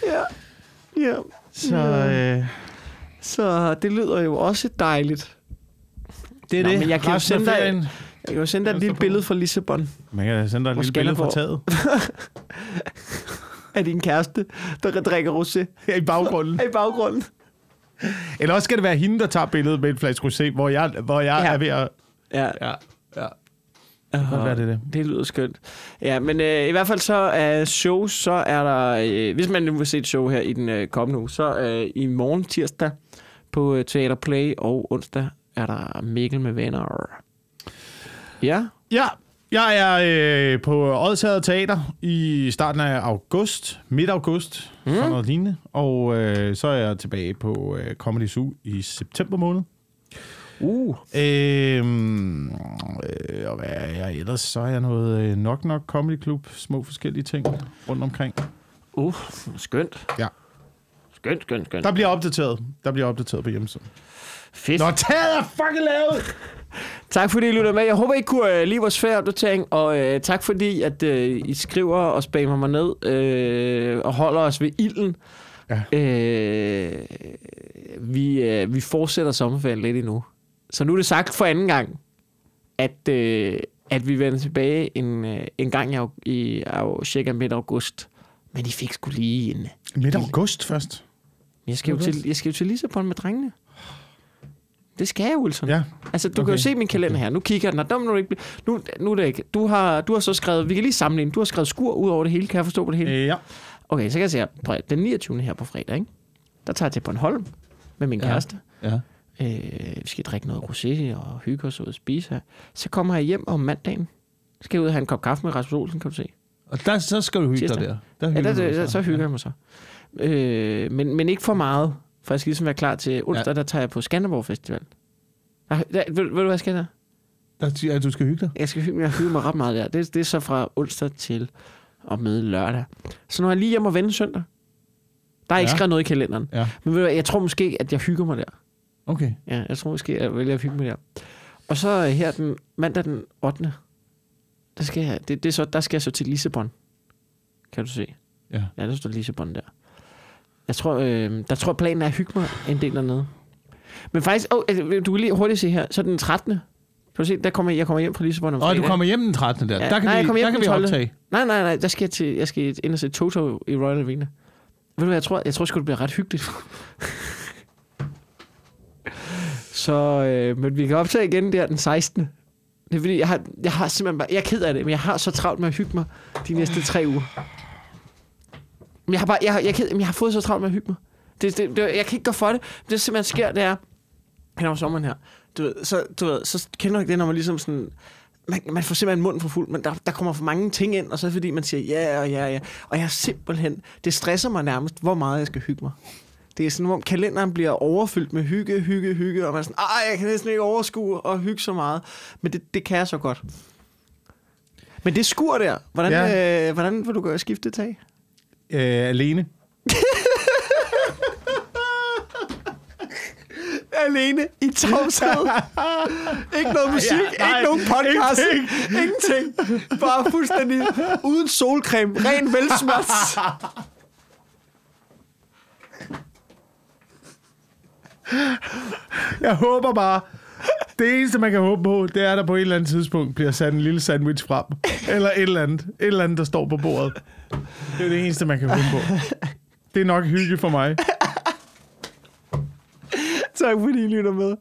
Ja. Ja. Så øh, Så det lyder jo også dejligt. det er Nå, det. men jeg kan jo Resten af sende dig- Jeg kan jo sende dig et lille billede fra Lissabon Man kan sende dig et lille billede fra taget. af din kæreste, der drikker rosé i baggrunden. i baggrunden. Eller også skal det være hende, der tager billedet med en flaske rosé, hvor jeg, hvor jeg Ja. er ved at... Ja, Ja, ja. det kan være, det er det. Det lyder skønt. Ja, men øh, i hvert fald så er shows, så er der, øh, hvis man nu vil se et show her i den øh, kommende uge, så øh, i morgen tirsdag på øh, Teater Play og onsdag er der Mikkel med venner. Ja, Ja, jeg er øh, på Odsherred Teater i starten af august, midt august, mm. sådan noget lignende. Og øh, så er jeg tilbage på øh, Comedy Zoo i september måned. uh, Øhm, øh, og hvad er jeg ellers? Så er jeg noget øh, Knock Knock Comedy Club, små forskellige ting rundt omkring. uh, skønt. Ja. Skønt, skønt, skønt. Der bliver opdateret. Der bliver opdateret på hjemmesiden. Fedt. Nå, taget er fucking lavet! Tak fordi I lytter med. Jeg håber, I kunne uh, lide vores ferieopdatering, og uh, tak fordi, at uh, I skriver og spammer mig ned uh, og holder os ved ilden. Ja. Uh, vi, uh, vi fortsætter sommerferien lidt endnu. Så nu er det sagt for anden gang, at, uh, at vi vender tilbage en, uh, en gang i, i au, cirka midt august. Men I fik sgu lige en... Midt august først. Jeg skal, jo til, jeg skal jo til Lissabon med drengene. Det skal jeg, Wilson. Ja. Altså, du okay. kan jo se min kalender her. Nu kigger den, og der må du ikke blive... Nu, nu er det ikke... Du har, du har så skrevet... Vi kan lige sammenligne. Du har skrevet skur ud over det hele. Kan jeg forstå på det hele? Øh, ja. Okay, så kan jeg se her. Den 29. her på fredag, ikke? Der tager jeg til Bornholm med min Ja. kæreste. ja. Øh, vi skal drikke noget rosé og hygge os ud og spise her. Så kommer jeg hjem om mandagen. Skal jeg ud og have en kop kaffe med Rasmus Olsen, kan du se. Og der, så skal du hygge dig der. der Ja, hygger der, du dig der, så hygger jeg mig så. Øh, men, men ikke for meget, for jeg skal ligesom være klar til onsdag, ja. der tager jeg på Skanderborg Festival. Der, der, ved, ved du, hvad jeg skal der? Der, ja, du skal hygge dig. Jeg skal hygge, jeg hygger mig ret meget der. Det, det er så fra onsdag til og med lørdag. Så nu er jeg lige hjemme og vende søndag. Der er ikke Ja. skrevet noget i kalenderen. Ja. Men ved du, jeg tror måske, at jeg hygger mig der. Okay. Ja, jeg tror måske, at jeg vælger at hygge mig der. Og så her den mandag den 8. Der skal jeg, det, det er så, der skal jeg så til Lissabon. Kan du se? Ja. Ja, der står Lissabon der. Jeg tror, øh, der tror jeg, planen er at hygge mig en del dernede. Men faktisk, oh, du kan lige hurtigt se her, så den 13. Kan du se, der kommer, jeg kommer hjem fra Lissabon om Og du kommer hjem den 13. der. Ja. Der kan Nej, jeg vi, hjem der kan vi 12.. optage. Nej, nej, nej, der skal jeg, til, jeg skal ind og se Toto i Royal Arena. Ved du hvad, jeg tror, jeg tror sgu, det bliver ret hyggeligt. så, øh, men vi kan optage igen der den 16. Det er fordi, jeg har, jeg har simpelthen bare, jeg er ked af det, men jeg har så travlt med at hygge mig de næste tre uger. Jeg har bare, jeg, jeg, men jeg har fået så travlt med at hygge mig. Det, det, det, jeg kan ikke gå for det. Det, der simpelthen sker, det er, hen over sommeren her, du ved, så, du ved, så kender du ikke det, når man ligesom sådan, man, man får simpelthen munden for fuld, men der, der kommer for mange ting ind, og så er det fordi, man siger ja og ja ja. Og jeg er simpelthen, det stresser mig nærmest, hvor meget jeg skal hygge mig. Det er sådan, hvor kalenderen bliver overfyldt med hygge, hygge, hygge, og man er sådan, ej, jeg kan næsten ikke overskue og hygge så meget. Men det, det kan jeg så godt. Men det skur der, hvordan, ja. øh, hvordan vil du gøre skifte tag? Øh, alene. Alene i tavshed. ikke noget musik, Ja, nej, ikke nogen podcast, ingenting. ingenting. Bare fuldstændig uden solcreme, ren velsmørt. Jeg håber bare, det eneste, man kan håbe på, det er, at der på et eller andet tidspunkt bliver sat en lille sandwich frem. Eller et eller andet. Et eller andet, der står på bordet. Det er det eneste, man kan håbe på. Det er nok hygge for mig. tak fordi I lytter med.